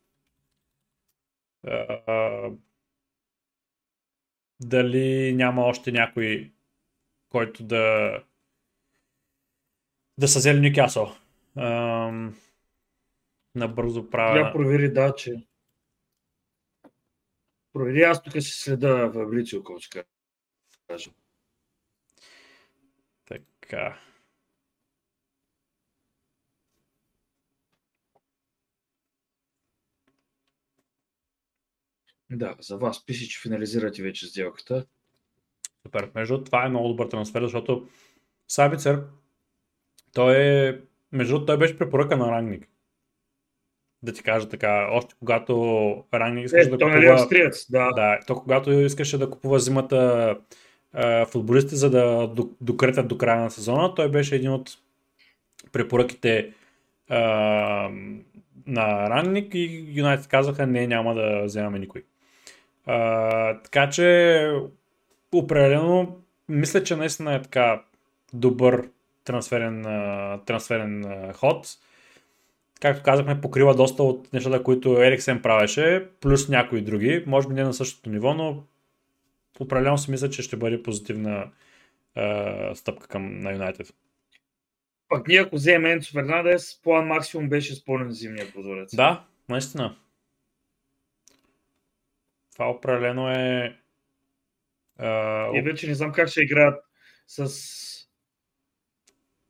дали няма още някой, който да да са взели Нюкасъл. Набързо правя. Я провери, да, че... Провери, аз тук си следа Фабрицио, какво ще кажа. Така. Да, за вас пише, че финализирате вече сделката. Супер. Между това е много добър трансфер, защото Сабицер, той е, между другото, той беше препоръка на Рангник. Да ти кажа така, още когато Рангник искаше Е, да е купува... австриец, да. Да, то когато искаше да купува зимата футболисти, за да до- докретат до края на сезона, той беше един от препоръките на Ранник и Юнайтед казаха не, няма да вземаме никой. Така че определено мисля, че наистина е така добър трансферен, трансферен ход. Както казахме, покрива доста от нещата, които Ериксен правеше, плюс някои други. Може би не на същото ниво, но определено си мисля, че ще бъде позитивна а, стъпка към на Юнайтед. Пък ние ако вземем Енцо Фернандес, план максимум беше изпълнен зимния прозорец. Да, наистина. Това определено е. А, И вече не знам как ще играят с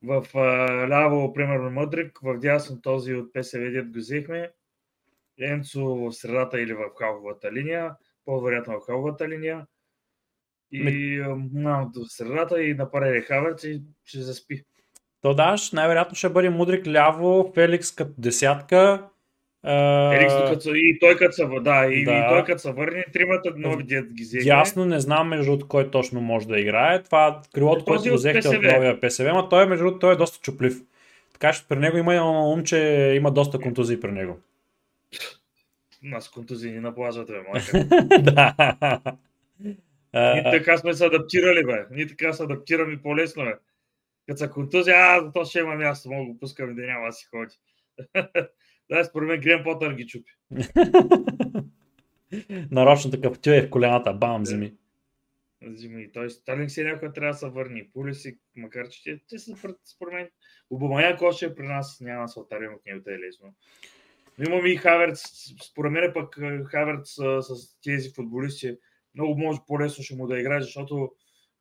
в а, ляво, примерно Мъдрик, в дясно този от ПСВ, дет го взехме, Енцо в средата или в халфовата линия, по-вероятно в халфовата линия, и до средата и нападе Хаверц и ще заспи. То да, най-вероятно ще бъде Мудрик ляво, Феликс като десятка. докато, и той като се, да, и, Да. и той като се върне, тримата нови дет ги взехме. Ясно, не знам между другото кой точно може да играе. Това крилото, Е, което го от взехте от новия ПСВ, но той, между другото, той е доста чуплив. Така че при него има едно ум, че има доста контузии при него. Нас контузии ни на плажата, бе, да. Ние така сме се адаптирали, бе. Ние така се адаптираме по-лесно, бе. Като са контузия, а, то ще има място, мога го пускаме да няма да си ходи. да, според мен Грен Потър ги чупи. Нарочно такъв тю е в колената, бам, вземи. Зими. Той Сталин си някой трябва да се върне. Пулиси, макар че те, те са пред- според мен. Обамаяк още е при нас, няма да се отарим от него, те е лесно. Но имаме и Хаверц, според мен пък е, Хаверц а, с тези футболисти много може по-лесно ще му да играе, защото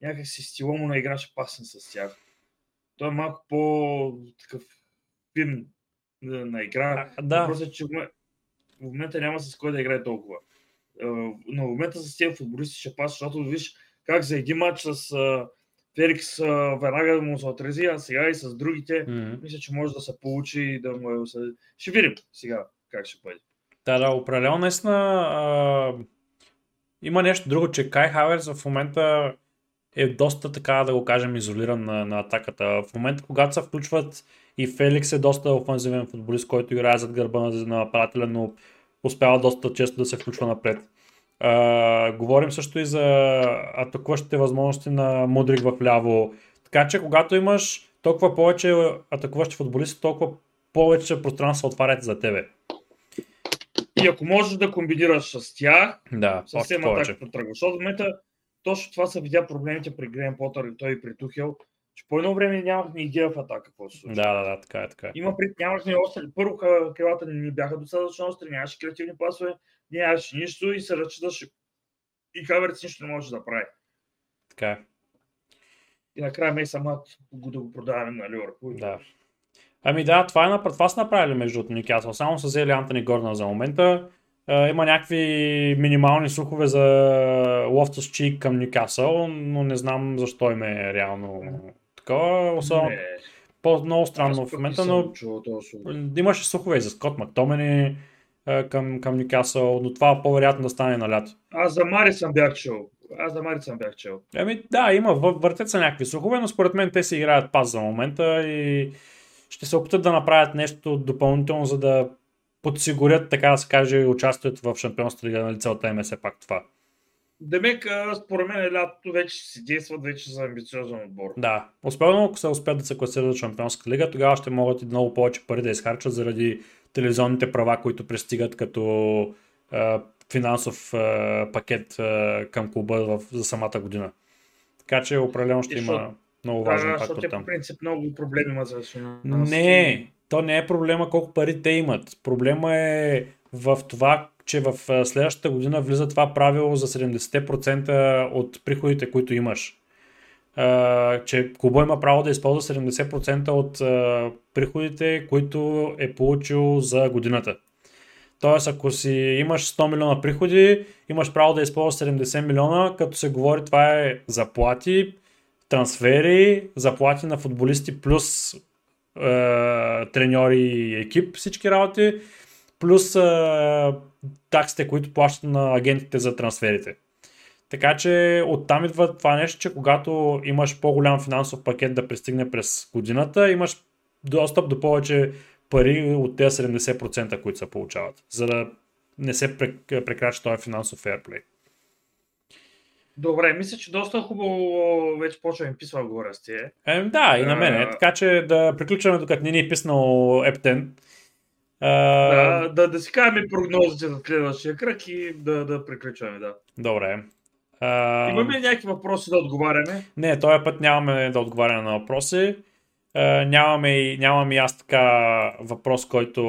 някакси стила му на игра ще пасне с тях. Той е малко по-такъв фин на, на игра. А, да. Въпросът е, че в моме- в момента няма с кой да играе толкова. Е, Но в момента с тези футболисти ще паса, защото виж как за един матч с Феликс веднага да му се отрази, а сега и с другите, М. мисля, че може да се получи и да му е... Ще видим сега как ще бъде. Да, да, определено наистина има нещо друго, че Кай Хаверс в момента е доста така, да го кажем, изолиран на, на атаката. В момента, когато се включват и Феликс е доста офанзивен футболист, който играе зад гърба на, на нападателя, но успява доста често да се включва напред. А, говорим също и за атакуващите възможности на Мудрик в ляво. Така че, когато имаш толкова повече атакуващи футболисти, толкова повече пространство отварят за тебе. И ако можеш да комбинираш с тях, Да, съвсем атаката тръгва. Защото в момента точно това са видя проблемите при Грен Потър и той и при Тухел, че по едно време нямахме идея в атака какво се случва. Да, да, да, така е, така е. Има пред, нямахме остри. Първо крилата ни бяха достатъчно остри, нямаше креативни пасове, нямаше нищо и се разчиташе. И Хаверц нищо не може да прави. Така е. И накрая ме самат го да го продаваме на Ливърпул. Да. Ами да, това, е, напр- това са направили между от Нюкасъл. Само са взели Антони Горна за момента. Uh, има някакви минимални слухове за Лофтус Чик към Нюкасъл, но не знам защо им е реално такова. Особено по-много странно в момента, но имаше слухове и за Скот Мактомени uh, към, към Нюкасъл, но това по-вероятно да стане на лято. Аз за Мари съм бях чул. Аз за Мари съм бях чул. Ами да, има, вър- въртят се някакви слухове, но според мен те си играят пас за момента и ще се опитат да направят нещо допълнително, за да подсигурят, така да се каже, участието в Шампионската лига, нали целта им е все пак това. Демек, според мен лятото вече си действат вече за амбициозен отбор. Да, особено ако се успеят да се класират в Шампионската лига, тогава ще могат и много повече пари да изхарчат заради телевизионните права, които пристигат като а, финансов а, пакет а, към клуба в, за самата година. Така че определено ще И има много Да, важен защото фактор те там. по принцип много проблеми имат за финансите. Не, то не е проблема колко пари те имат. Проблема е в това, че в следващата година влиза това правило за 70% от приходите, които имаш. Че клуба има право да използва 70% от приходите, които е получил за годината. Тоест, ако си имаш 100 милиона приходи, имаш право да използваш 70 милиона, като се говори това е заплати, трансфери, заплати на футболисти плюс е, треньори и екип, всички работи, плюс е, таксите, които плащат на агентите за трансферите. Така че оттам идва това нещо, че когато имаш по-голям финансов пакет да пристигне през годината, имаш достъп до повече пари от тези 70%, които се получават, за да не се прек- прекрачи този финансов фейрплей. Добре, мисля, че доста хубаво вече почва ми писва го расте. Е, да, и на мен. Така че да приключваме докато не ни е писнал Ептен. Да, да, да си кажем прогнозите за следващия кръг и да, да приключваме, да. Добре. А, Имаме ли някакви въпроси да отговаряме? Не, този път нямаме да отговаряме на въпроси. И, нямам и аз така въпрос, който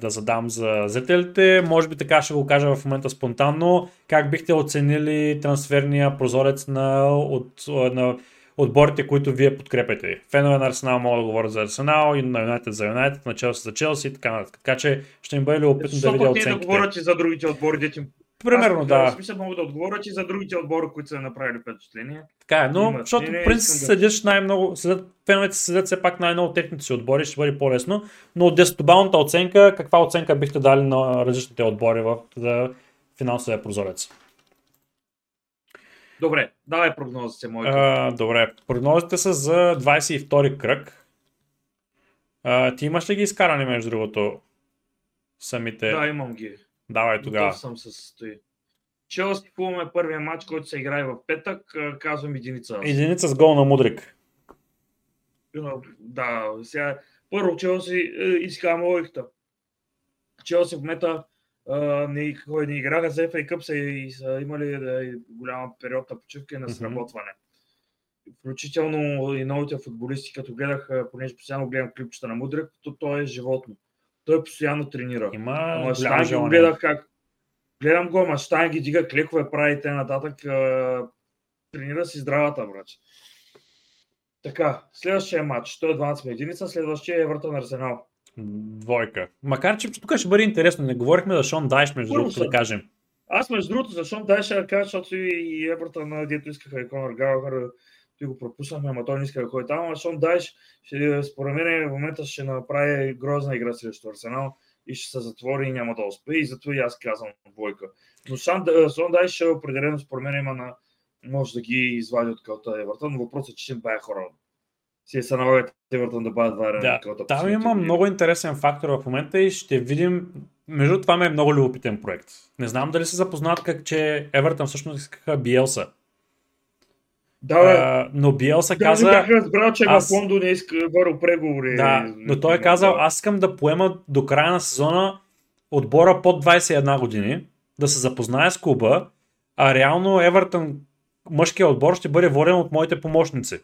да задам за зрителите. Може би така ще го кажа в момента спонтанно. Как бихте оценили трансферния прозорец на, от, на отборите, които вие подкрепяте? Фенове на Арсенал могат да говорят за Арсенал, и на Юнайтед за Юнайтед, на Челси за Челси и така нататък. Така че ще ми бъде любопитно да Защо видя пък не да оценките. говорят и за другите отбори, дете им Примерно, Аз, да. В смисъл мога да отговоря, че за другите отбори, които са направили впечатление. Така е, но Има. защото по принцип да- най-много, следят, феновете следят все пак най-много техните си отбори, ще бъде по-лесно, но от 10-балната оценка, каква оценка бихте дали на различните отбори в за финансовия прозорец? Добре, давай прогнозите моите. А, добре, прогнозите са за 22 кръг. А, ти имаш ли ги изкарани между другото? Самите. Да, имам ги. Давай тогава. Готов съм с стои. Челси Фулм е първия матч, който се играе в петък. Казвам единица. Единица с гол на Мудрик. Да, сега първо Челси е, искам логиката. Челси в момента не, кой не играха за FA Cup са, и са имали да, и голяма период на почивка и на сработване. Включително и новите футболисти, като гледах, понеже постоянно гледам клипчета на Мудрик, то той е животно. Той постоянно тренира. Има Ама Штайн го гледах как. Гледам го, ама Штайн ги дига клекове, прави и т.н. нататък. а, Тренира си здравата, брат. Така, следващия матч. Той е 12 единица, следващия е Евертон Арсенал. Двойка. Макар, че тук ще бъде интересно. Не говорихме за Шон Дайш, между другото, да кажем. Аз между другото, защо дай ще кажа, защото и Евертон, дето искаха и Конор Галахър, ти го пропуснахме, ама той не иска да ходи там, ама Шон Дайш, ще, според мен в момента ще направи грозна игра срещу Арсенал и ще се затвори и няма да успее и затова и аз казвам двойка. Но Шон, Шон Дайш определено според мен има на може да ги извади от кълта Евертон, но въпросът е, че ще бая хора. Си се налага Евертон да бъдат варени Да, кълта. там има много интересен фактор в момента и ще видим. Между това ми е много любопитен проект. Не знам дали се запознат как, че Евертън всъщност искаха Биелса. Да. А, но Биелса Да, каза... не бях разбрал, че аз- в Лондон е иска върл преговори. Да, но той е казал, аз искам да поема до края на сезона отбора под 21 години, да се запознае с клуба, а реално Евертън мъжкия отбор ще бъде воден от моите помощници.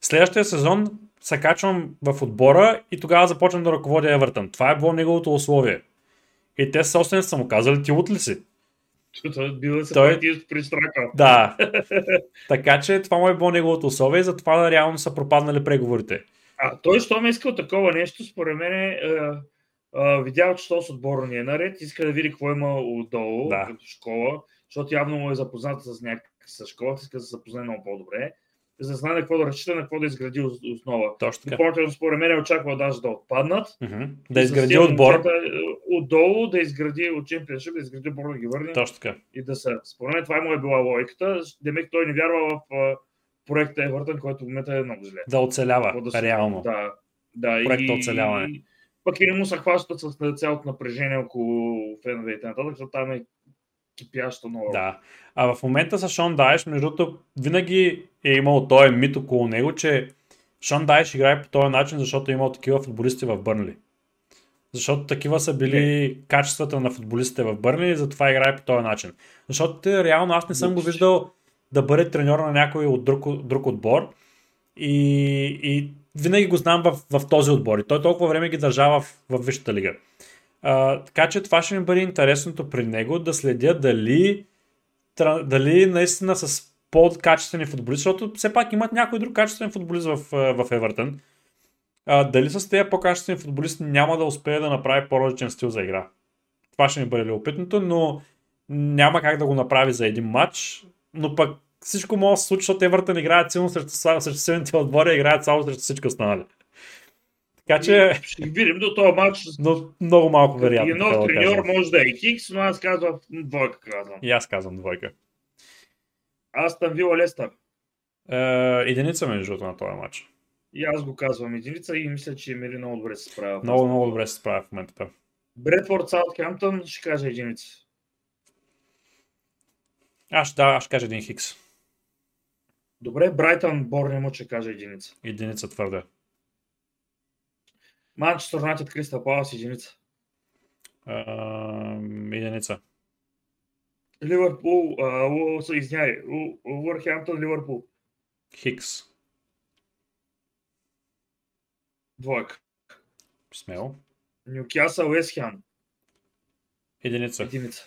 Следващия сезон се качвам в отбора и тогава започвам да ръководя Евертън. Това е било неговото условие. И те собствените са му казали, ти от ли си? Бил се Той- Той... пристрака. Да. така че това му е било неговото условие и затова реално са пропаднали преговорите. А той, що ме искал такова нещо, според мен е, е, видял, че то с отбора не е наред, иска да види какво има отдолу, Да. като школа, защото явно му е запознат с, някак, с школата, иска да се запознае много по-добре, за да знае на какво да разчита, на какво да изгради ос- основа. Точно така. Допълнително, според мен, е очаквал даже да отпаднат. Мгм. Да изгради отбор. момчета, е, Отдолу да изгради от Championship, да изгради отбор да ги върне Точно така. и да са. Според мен това му е била логиката. Демек той не вярва в проекта Евертън, който в момента е много зле. Да оцелява, да се- реално. Да, да. Проекта и, оцеляване. Пък и не му се хващат с цялото напрежение около фенове и т.н., защото там е кипящо много. Да. А в момента с Шон Дайш, между другото, винаги е имал този мит около него, че Шон Дайш играе по този начин, защото е имал такива футболисти в Бърнли. Защото такива са били качествата на футболистите в Бърнли и затова играе по този начин. Защото реално аз не съм го виждал да бъде треньор на някой от друг, друг отбор и, и винаги го знам в, в този отбор. И той толкова време ги държава в, в Висшата лига. Така че това ще ми бъде интересното при него да следя дали, дали наистина с по-качествени футболисти, защото все пак имат някой друг качествен футболист в, в Евертън. А, дали с тези по-качествени футболисти няма да успее да направи по-различен стил за игра. Това ще ми бъде любопитното, но няма как да го направи за един матч, но пък всичко може да се случи, защото Евертън играят силно срещу, срещу силните отбори, играят само срещу всички останали. Така че, Ще ги видим до този матч. но много малко вероятно. нов така да треньор може да е Хикс, но аз казвам двойка казвам. И аз казвам двойка. Аз там Вила Лестър. Е, единица между другото на този матч. И аз го казвам единица и мисля, че Емери много добре се справя. Много, много добре се справя в момента. Бредфорд Саутхемптън ще кажа единица. Аз да, аз ще кажа един хикс. Добре, Брайтън Борнемут ще кажа единица. Единица твърда. Манчестър Юнайтед Кристал Палас единица. Е, единица. Ливърпул, извиняй, у- Уърхемптън Ливърпул. Хикс. Двойка. Смело. Нюкасъл Уестхем. Единица. Единица.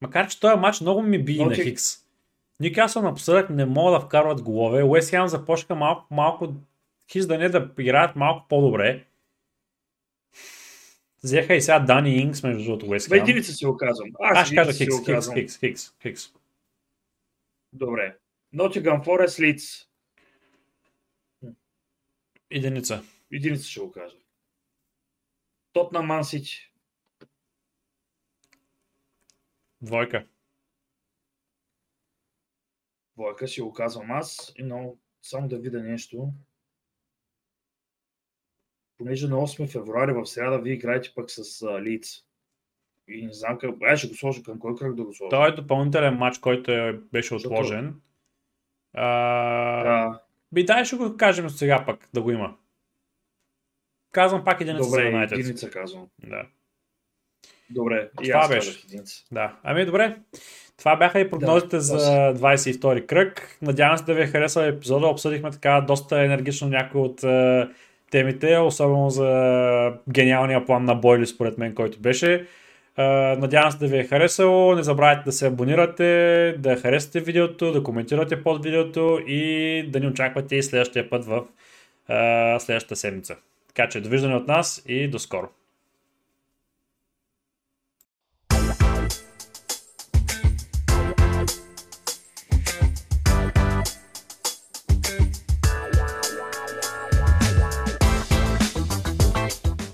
Макар, че този матч много ми би Но на Хикс. Нюкасъл напоследък не могат да вкарват голове. Уест Хем започнаха малко, малко хис да не да играят малко по-добре. Взеха и сега Дани Инкс между другото Уест Хем. единица си го казвам. Аз ще кажа Хикс, Хикс. Хикс, Хикс, Хикс. Добре. Нотиган Форест Лиц. Единица. Единица ще го кажа. Тотна Ман Сити. Двойка. Двойка ще го казвам аз, но само да видя нещо. Понеже на 8 февруари в среда вие играете пък с а, Лиц. И не знам как. Ай, ще го сложа към кой кръг да го сложа. Той е допълнителен матч, който е, беше отложен. А, Да, Би дай ще го кажем сега пък да го има. Казвам пак единица за добре, Юнайтед. единица казвам. Да. Добре, и Това аз беше. единица. Да, ами добре. Това бяха и прогнозите Да, за да. 22 кръг. Надявам се да ви е харесал епизода. Обсъдихме така доста енергично някои от е, темите, особено за гениалния план на Бойли, според мен, който беше. Надявам се да ви е харесало. Не забравяйте да се абонирате, да харесате видеото, да коментирате под видеото и да ни очаквате и следващия път в следващата седмица. Така че довиждане от нас и до скоро.